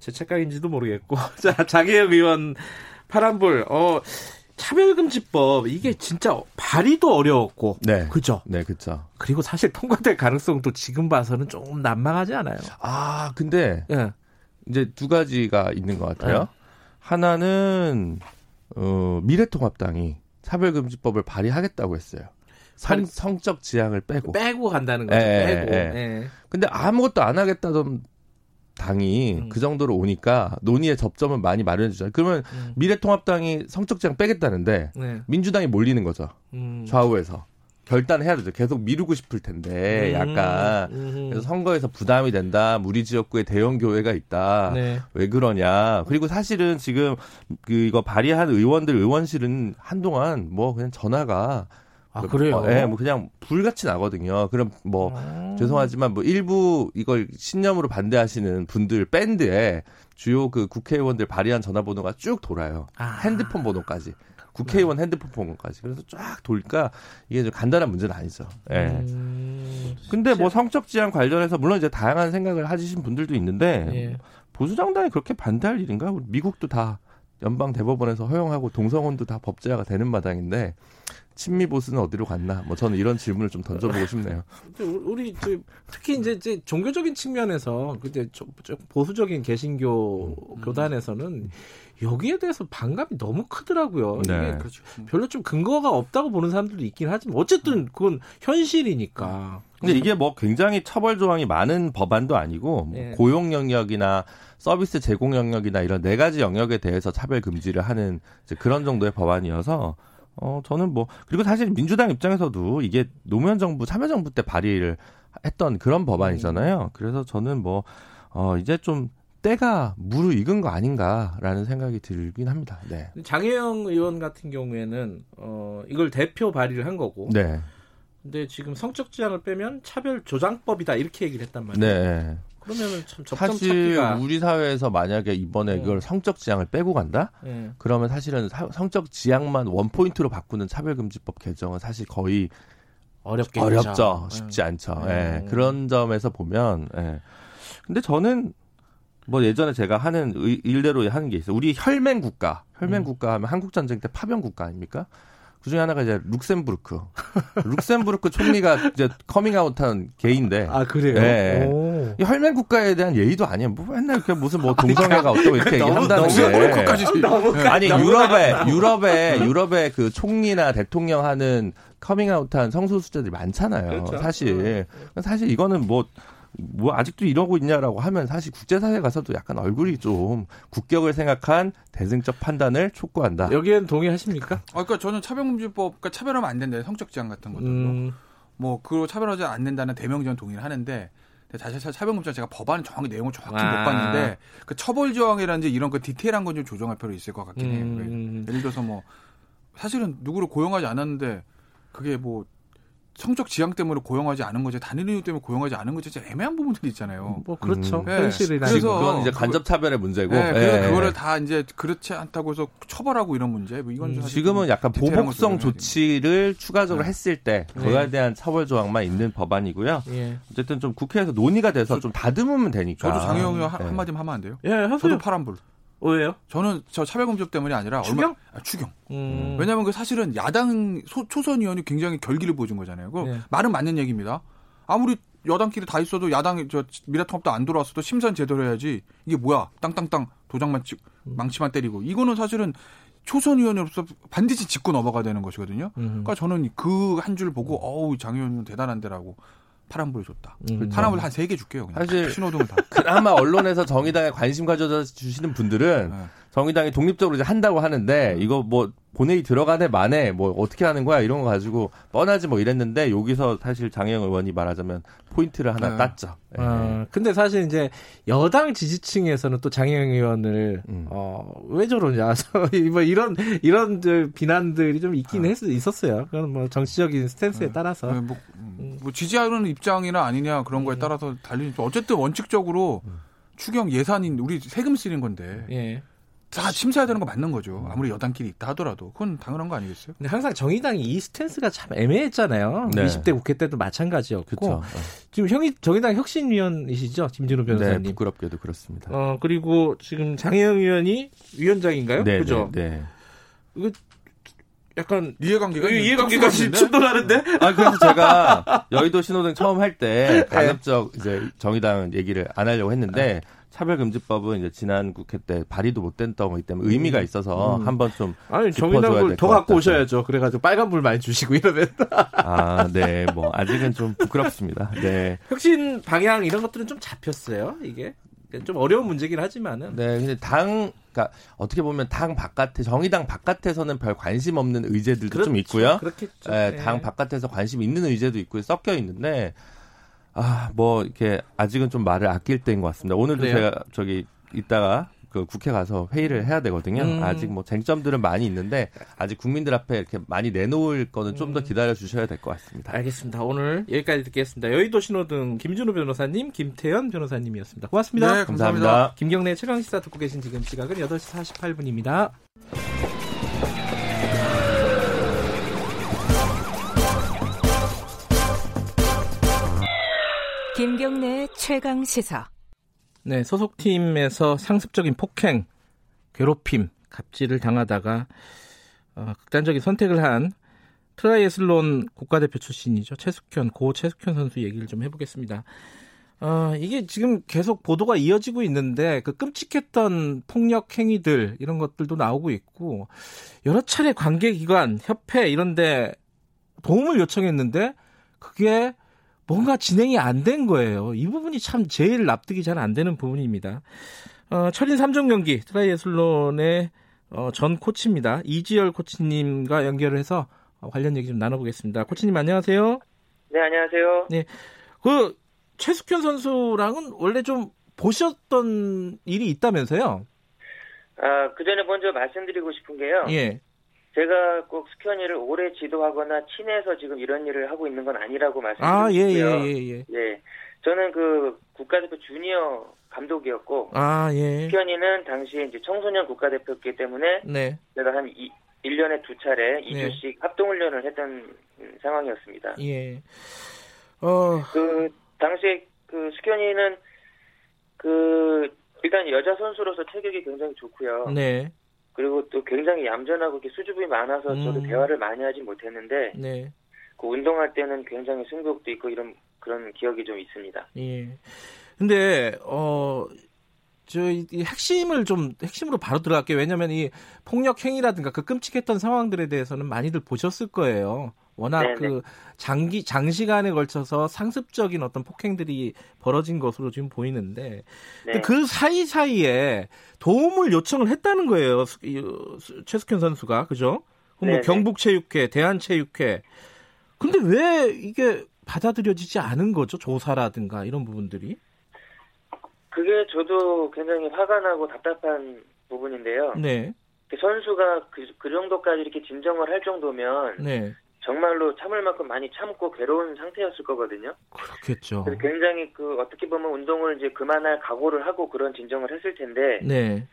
제 착각인지도 모르겠고. [LAUGHS] 자, 장혜영 의원 파란불, 어, 차별금지법, 이게 진짜 발의도 어려웠고. 네. 그죠? 네, 그렇죠. 그리고 사실 통과될 가능성도 지금 봐서는 조금 난망하지 않아요. 아, 근데 예. 이제 두 가지가 있는 것 같아요. 네. 하나는 어, 미래통합당이 차별금지법을 발의하겠다고 했어요. 성, 성적 지향을 빼고. 빼고 간다는 거죠. 예, 빼고. 예. 예. 근데 아무것도 안 하겠다던 당이 음. 그 정도로 오니까 논의의 접점을 많이 마련해 주잖아요. 그러면 음. 미래통합당이 성적 지향 빼겠다는데 네. 민주당이 몰리는 거죠. 음. 좌우에서. 결단해야 되죠. 계속 미루고 싶을 텐데 음. 약간 음. 그래서 선거에서 부담이 된다. 무리 지역구에 대형 교회가 있다. 네. 왜 그러냐. 그리고 사실은 지금 그 이거 발의한 의원들 의원실은 한동안 뭐 그냥 전화가 아, 그래요? 어, 예, 뭐 그냥 불같이 나거든요. 그럼 뭐 음. 죄송하지만 뭐 일부 이걸 신념으로 반대하시는 분들 밴드에 주요 그 국회의원들 발의한 전화번호가 쭉 돌아요. 아. 핸드폰 번호까지. 국회의원 핸드폰 번호까지. 그래서 쫙 돌까 이게 좀 간단한 문제는 아니죠. 예. 음. 근데 뭐 성적 지향 관련해서 물론 이제 다양한 생각을 하시신 분들도 있는데 예. 보수 정당이 그렇게 반대할 일인가? 미국도 다 연방 대법원에서 허용하고 동성혼도 다 법제화가 되는 마당인데 친미 보수는 어디로 갔나? 뭐 저는 이런 질문을 좀 던져보고 싶네요. 근데 우리 저 특히 이제, 이제 종교적인 측면에서 그때 보수적인 개신교 음. 교단에서는 여기에 대해서 반감이 너무 크더라고요. 네. 이게 별로 좀 근거가 없다고 보는 사람들도 있긴 하지만 어쨌든 그건 현실이니까. 근데 이게 뭐 굉장히 처벌 조항이 많은 법안도 아니고 뭐 예. 고용 영역이나 서비스 제공 영역이나 이런 네 가지 영역에 대해서 차별 금지를 하는 이제 그런 정도의 법안이어서 어 저는 뭐 그리고 사실 민주당 입장에서도 이게 노무현 정부 참여정부 때 발의를 했던 그런 법안이잖아요. 그래서 저는 뭐 어 이제 좀 때가 무르익은 거 아닌가라는 생각이 들긴 합니다. 네. 장혜영 의원 같은 경우에는 어 이걸 대표 발의를 한 거고. 네. 근데 지금 성적 지향을 빼면 차별 조장법이다 이렇게 얘기를 했단 말이에요. 네. 그러면은 참 사실 찾기가 우리 사회에서 만약에 이번에 어. 이걸 성적 지향을 빼고 간다? 예. 그러면 사실은 사- 성적 지향만 원 포인트로 바꾸는 차별금지법 개정은 사실 거의 어렵겠죠. 어렵죠. 예. 쉽지 않죠. 음. 예. 그런 점에서 보면 예. 근데 저는 뭐 예전에 제가 하는 의- 일대로 하는 게 있어요. 우리 혈맹 국가, 혈맹 음. 국가 하면 한국 전쟁 때 파병 국가 아닙니까? 그 중에 하나가 이제 룩셈부르크. [LAUGHS] 룩셈부르크 총리가 이제 커밍아웃한 게이인데. 아 그래요? 예. 오. 이 혈맹 국가에 대한 예의도 아니에요. 뭐 맨날 이렇게 무슨 뭐 [LAUGHS] 동성애가 어쩌고 이렇게 얘기한다는 게. 룩셈부르크까지 아니 유럽에 유럽에 유럽에 그 총리나 대통령 하는 커밍아웃한 성소수자들이 많잖아요. 그렇죠. 사실 사실 이거는 뭐. 뭐 아직도 이러고 있냐라고 하면 사실 국제사회 가서도 약간 얼굴이 좀 국격을 생각한 대승적 판단을 촉구한다. 여기엔 동의하십니까? 아, 그러니까 저는 차별금지법, 그러니까 차별하면 안 된다. 성적 지향 같은 것들도. 음, 뭐, 그거 차별하지 않는다는 대명전 동의를 하는데, 사실 차별금지법 제가 법안 정확히 내용을 정확히 아. 못 봤는데, 그 처벌 조항이라든지 이런 그 디테일한 건 좀 조정할 필요 있을 것 같긴 해요. 음, 예를 들어서 뭐, 사실은 누구를 고용하지 않았는데, 그게 뭐, 성적 지향 때문에 고용하지 않은 거지, 단일 이유 때문에 고용하지 않은 거지, 진짜 애매한 부분들이 있잖아요. 뭐 그렇죠. 음. 네. 현실이라. 그래서 그건 이제 간접 차별의 문제고. 네, 예. 그거를 다 이제 그렇지 않다고 해서 처벌하고 이런 문제, 뭐 이건 음, 지금은 좀 약간 보복성 조치를 추가적으로 네. 했을 때 네. 그거에 대한 처벌 조항만 있는 법안이고요. 예. 어쨌든 좀 국회에서 논의가 돼서 좀 다듬으면 되니까. 저도 의원 한- 네. 한마디만 하면 안 돼요? 예, 하세요. 저도 파란불. 왜요? 저는 저 차별금지법 때문이 아니라 추경? 얼마 아, 추경. 음. 왜냐하면 그 사실은 야당 소- 초선 의원이 굉장히 결기를 보여준 거잖아요. 그 네. 말은 맞는 얘기입니다. 아무리 여당끼리 다 있어도 야당 저 미래통합도 안 돌아왔어도 심사는 제대로 해야지 이게 뭐야 땅땅땅 도장만 찍 음. 망치만 때리고 이거는 사실은 초선 의원으로서 반드시 짚고 넘어가야 되는 것이거든요. 음. 그러니까 저는 그 한 줄 보고 어우 장 의원은 대단한데라고 파란불 줬다. 음. 파란불 한 세 개 줄게요. 그냥. 사실- 신호등을 다. [LAUGHS] 그나마 언론에서 정의당에 관심 가져 주시는 분들은 네. 정의당이 독립적으로 이제 한다고 하는데 이거 뭐 본회의 들어가네 만에 뭐 어떻게 하는 거야 이런 거 가지고 뻔하지 뭐 이랬는데 여기서 사실 장영 의원이 말하자면 포인트를 하나 네. 땄죠. 예. 어, 근데 사실 이제 여당 지지층에서는 또 장혜영 의원을 음. 어, 왜 저러냐 [LAUGHS] 뭐 이런 이런 저 비난들이 좀 있긴 했 있었어요. 그건 뭐 정치적인 스탠스에 따라서 네, 뭐, 뭐 지지하는 입장이나 아니냐 그런 음. 거에 따라서 달리죠. 어쨌든 원칙적으로 추경 예산인 우리 세금 쓰는 건데 예. 다 심사해야 되는 거 맞는 거죠. 아무리 여당끼리 있다 하더라도 그건 당연한 거 아니겠어요? 근데 항상 정의당이 이 스탠스가 참 애매했잖아요. 네. 20대 국회 때도 마찬가지였고 그렇죠. 지금 형이 정의당 혁신위원이시죠, 김진우 네, 변호사님. 부끄럽게도 그렇습니다. 어 그리고 지금 장혜영 의원이 위원장인가요? 네, 그죠? 네, 네. 이거 약간 이해관계가 이해관계가? 충돌하는데? 아 그래서 제가 [LAUGHS] 여의도 신호등 처음 할 네. 때 가급적 이제 정의당 얘기를 안 하려고 했는데 차별금지법은 이제 지난 국회 때 발의도 못 됐던 거기 때문에 의미가 있어서 음. 한번 좀 아니 정의당을 더 갖고 같아서. 오셔야죠. 그래가지고 빨간불 많이 주시고 이러면 아, 네, 뭐 아직은 좀 부끄럽습니다. 네, 혁신 방향 이런 것들은 좀 잡혔어요. 이게 좀 어려운 문제긴 하지만은 네, 근데 당, 그러니까 어떻게 보면 당 바깥에 정의당 바깥에서는 별 관심 없는 의제들도 좀 있고요. 그렇겠죠. 예, 네. 당 바깥에서 관심 있는 의제도 있고 섞여 있는데 아, 뭐 이렇게 아직은 좀 말을 아낄 때인 것 같습니다. 오늘도 그래요? 제가 저기 이따가 그 국회 가서 회의를 해야 되거든요. 음. 아직 뭐 쟁점들은 많이 있는데 아직 국민들 앞에 이렇게 많이 내놓을 거는 좀더 음. 기다려 주셔야 될 것 같습니다. 알겠습니다. 오늘 여기까지 듣겠습니다. 여의도 신호등 김준호 변호사님, 김태현 변호사님이었습니다. 고맙습니다. 네, 감사합니다. 감사합니다. 김경래 최강 시사 듣고 계신 지금 시각은 8시 48분입니다. 김경래 최강 시사. 네, 소속팀에서 상습적인 폭행, 괴롭힘, 갑질을 당하다가 어, 극단적인 선택을 한 트라이애슬론 국가대표 출신이죠. 최숙현, 고 최숙현 선수 얘기를 좀 해보겠습니다. 어, 이게 지금 계속 보도가 이어지고 있는데 그 끔찍했던 폭력 행위들 이런 것들도 나오고 있고 여러 차례 관계기관, 협회 이런데 도움을 요청했는데 그게 뭔가 진행이 안 된 거예요. 이 부분이 참 제일 납득이 잘 안 되는 부분입니다. 어, 철인 3종 경기 트라이애슬론의 어, 전 코치입니다. 이지열 코치님과 연결을 해서 어, 관련 얘기 좀 나눠보겠습니다. 코치님 안녕하세요. 네, 안녕하세요. 그 최숙현 선수랑은 원래 좀 보셨던 일이 있다면서요? 아, 그 전에 먼저 말씀드리고 싶은 게요. 예. 제가 꼭 숙현이를 오래 지도하거나 친해서 지금 이런 일을 하고 있는 건 아니라고 말씀드리고 아, 예, 예. 예, 예. 예. 저는 그 국가대표 주니어 감독이었고 아, 예. 스큐언이는 당시에 이제 청소년 국가대표였기 때문에 네. 제가 한 이, 1년에 두 차례 네. 2주씩 합동훈련을 했던 음, 상황이었습니다. 예. 어, 그 당시에 그 스큐언이는 그 일단 여자 선수로서 체격이 굉장히 좋고요. 네. 그리고 또 굉장히 얌전하고 이렇게 수줍음이 많아서 저도 음. 대화를 많이 하지 못했는데 네. 그 운동할 때는 굉장히 승부욕도 있고 이런 그런 기억이 좀 있습니다. 예. 근데 어. 저이 이 핵심을 좀 핵심으로 바로 들어갈게요. 왜냐하면 이 폭력 행위라든가 그 끔찍했던 상황들에 대해서는 많이들 보셨을 거예요. 워낙 네네. 그 장기 장시간에 걸쳐서 상습적인 어떤 폭행들이 벌어진 것으로 지금 보이는데 네. 그 사이 사이에 도움을 요청을 했다는 거예요. 어, 수- 최숙현 선수가 그죠? 그럼 뭐. 경북체육회, 대한체육회. 근데 왜 이게 받아들여지지 않은 거죠? 조사라든가 이런 부분들이. 그게 저도 굉장히 화가 나고 답답한 부분인데요. 네, 그 선수가 그, 그 정도까지 이렇게 진정을 할 정도면 네, 정말로 참을 만큼 많이 참고 괴로운 상태였을 거거든요. 그렇겠죠. 그래서 굉장히 그 어떻게 보면 운동을 이제 그만할 각오를 하고 그런 진정을 했을 텐데 네,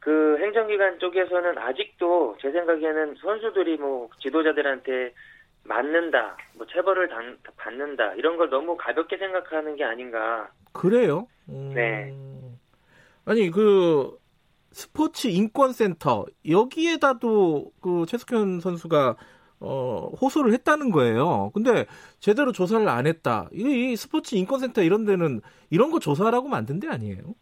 그 행정기관 쪽에서는 아직도 제 생각에는 선수들이 뭐 지도자들한테 맞는다, 뭐 체벌을 당- 받는다 이런 걸 너무 가볍게 생각하는 게 아닌가. 그래요. 음, 네. 아니 그 스포츠 인권센터 여기에다도 그 최숙현 선수가 어, 호소를 했다는 거예요. 근데 제대로 조사를 안 했다. 이, 이 스포츠 인권센터 이런 데는 이런 거 조사하라고 만든 데 아니에요?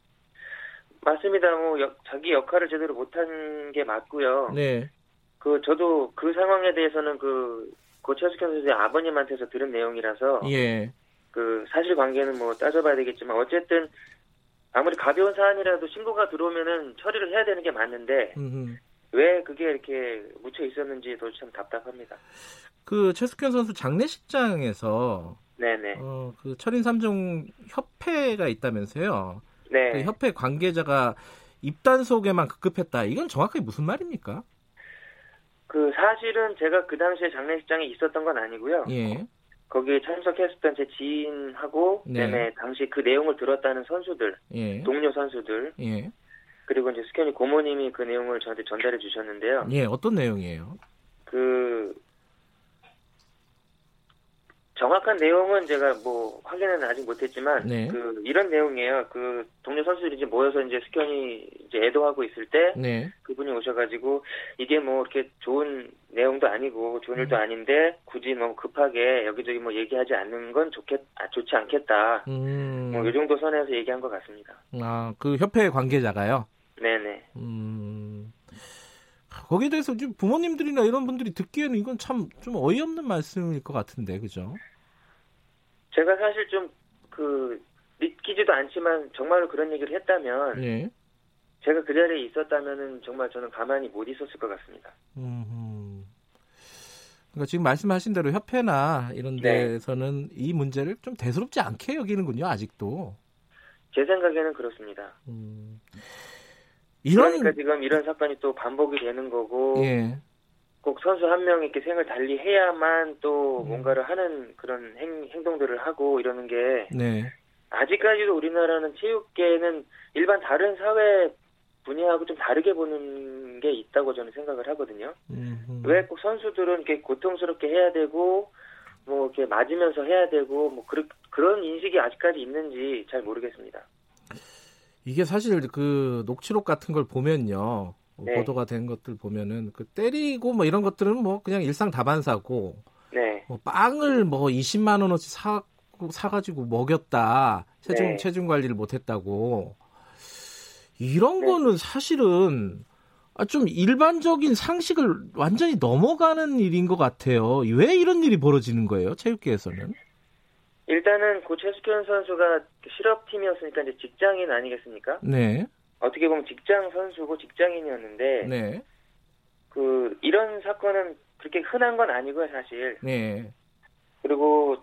맞습니다. 뭐 역- 자기 역할을 제대로 못한 게 맞고요. 네. 그 저도 그 상황에 대해서는 그 고철숙현 선수의 아버님한테서 들은 내용이라서 예. 그 사실 관계는 뭐 따져봐야 되겠지만 어쨌든 아무리 가벼운 사안이라도 신고가 들어오면은 처리를 해야 되는 게 맞는데 음, 왜 그게 이렇게 묻혀 있었는지도 참 답답합니다. 그 최숙현 선수 장례식장에서 네네. 어, 그 철인 3종 협회가 있다면서요. 네. 그 협회 관계자가 입단 속에만 급급했다. 이건 정확하게 무슨 말입니까? 그 사실은 제가 그 당시에 장례식장에 있었던 건 아니고요. 예. 거기에 참석했었던 제 지인하고 네. 그다음에 당시 그 내용을 들었다는 선수들, 예. 동료 선수들, 예. 그리고 이제 스현이 고모님이 그 내용을 저한테 전달해 주셨는데요. 예, 어떤 내용이에요? 그 정확한 내용은 제가 뭐 확인은 아직 못했지만 네. 그 이런 내용이에요. 그 동료 선수들이 이제 모여서 이제 스현이 이제 애도하고 있을 때 네. 그분이 오셔가지고 이게 뭐 이렇게 좋은 내용도 아니고 좋은 일도 음. 아닌데 굳이 너무 급하게 여기저기 뭐 얘기하지 않는 건 좋겠 아, 좋지 않겠다. 음. 뭐이 정도 선에서 얘기한 것 같습니다. 아, 그 협회 관계자가요. 네네. 음. 거기에 대해서 지금 부모님들이나 이런 분들이 듣기에는 이건 참 좀 어이없는 말씀일 것 같은데, 그죠? 제가 사실 좀 그 믿기지도 않지만 정말로 그런 얘기를 했다면 예. 제가 그 자리에 있었다면은 정말 저는 가만히 못 있었을 것 같습니다. 음. 그러니까 지금 말씀하신 대로 협회나 이런 네. 데서는 이 문제를 좀 대수롭지 않게 여기는군요, 아직도. 제 생각에는 그렇습니다. 음. 이런 그러니까 지금 이런 사건이 또 반복이 되는 거고 예. 꼭 선수 한 명이 이렇게 생을 달리 해야만 또 음. 뭔가를 하는 그런 행, 행동들을 하고 이러는 게 네. 아직까지도 우리나라는 체육계는 일반 다른 사회 분야하고 좀 다르게 보는 게 있다고 저는 생각을 하거든요. 음. 왜꼭 선수들은 이렇게 고통스럽게 해야 되고 뭐 이렇게 맞으면서 해야 되고 뭐 그런 그런 인식이 아직까지 있는지 잘 모르겠습니다. 이게 사실 그 녹취록 같은 걸 보면요. 네. 보도가 된 것들 보면은 그 때리고 뭐 이런 것들은 뭐 그냥 일상 다반사고 네. 뭐 빵을 뭐 20만 원어치 사 사가지고 먹였다 체중 네. 체중 관리를 못했다고 이런 네. 거는 사실은 아, 좀 일반적인 상식을 완전히 넘어가는 일인 것 같아요. 왜 이런 일이 벌어지는 거예요? 체육계에서는? 일단은 고 최숙현 선수가 실업팀이었으니까 이제 직장인 아니겠습니까? 네, 어떻게 보면 직장 선수고 직장인이었는데 네, 그 이런 사건은 그렇게 흔한 건 아니고요 사실 네, 그리고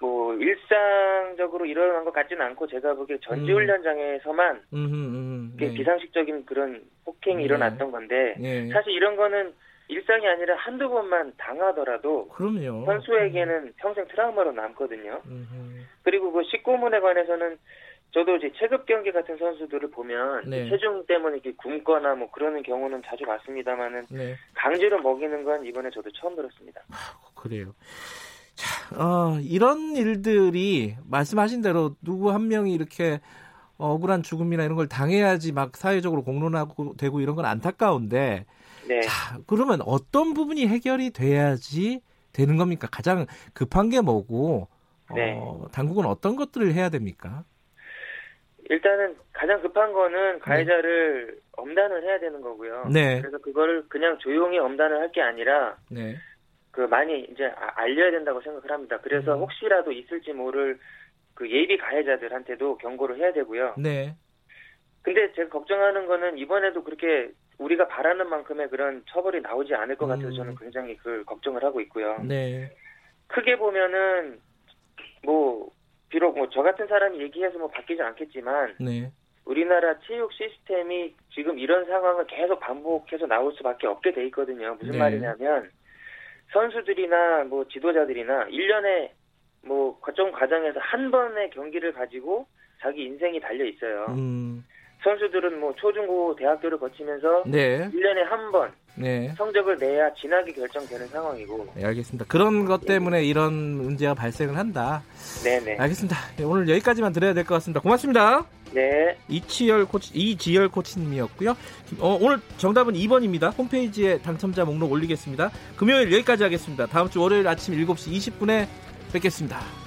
뭐 일상적으로 일어난 것 같지는 않고 제가 보기에 전지훈련장에서만 음, 음, 이게 네. 비상식적인 그런 폭행이 네. 일어났던 건데 네. 사실 이런 거는 일상이 아니라 한두 번만 당하더라도 그럼요. 선수에게는 평생 트라우마로 남거든요. 음, 그리고 그 식구문에 관해서는 저도 이제 체급 경기 같은 선수들을 보면 네. 체중 때문에 이렇게 굶거나 뭐 그러는 경우는 자주 봤습니다만은 네. 강제로 먹이는 건 이번에 저도 처음 들었습니다. 그래요. 자, 어, 이런 일들이 말씀하신 대로 누구 한 명이 이렇게 억울한 죽음이나 이런 걸 당해야지 막 사회적으로 공론하고 되고 이런 건 안타까운데 네. 자, 그러면 어떤 부분이 해결이 돼야지 되는 겁니까? 가장 급한 게 뭐고 네. 어, 당국은 어떤 것들을 해야 됩니까? 일단은 가장 급한 거는 가해자를 엄단을 해야 되는 거고요. 네. 그래서 그거를 그냥 조용히 엄단을 할 게 아니라 네. 그 많이 이제 아- 알려야 된다고 생각을 합니다. 그래서 음. 혹시라도 있을지 모를 그 예비 가해자들한테도 경고를 해야 되고요. 네. 근데 제가 걱정하는 거는 이번에도 그렇게 우리가 바라는 만큼의 그런 처벌이 나오지 않을 것 같아서 음. 저는 굉장히 그걸 걱정을 하고 있고요. 네. 크게 보면은 뭐 비록 뭐 저 같은 사람이 얘기해서 뭐 바뀌지 않겠지만 네. 우리나라 체육 시스템이 지금 이런 상황을 계속 반복해서 나올 수밖에 없게 돼 있거든요. 무슨 네. 말이냐면 선수들이나 뭐 지도자들이나 1년에 뭐 거점 과정에서 한 번의 경기를 가지고 자기 인생이 달려 있어요. 음. 선수들은 뭐 초중고 대학교를 거치면서 네. 1년에 한 번 네. 성적을 내야 진학이 결정되는 상황이고. 네, 알겠습니다. 그런 것 때문에 이런 문제가 발생을 한다. 네 네. 알겠습니다. 네, 오늘 여기까지만 드려야 될 것 같습니다. 고맙습니다. 네. 이치열 코치, 이지열 코치님이었고요. 어, 오늘 정답은 2번입니다. 홈페이지에 당첨자 목록 올리겠습니다. 금요일 여기까지 하겠습니다. 다음 주 월요일 아침 7시 20분에 뵙겠습니다.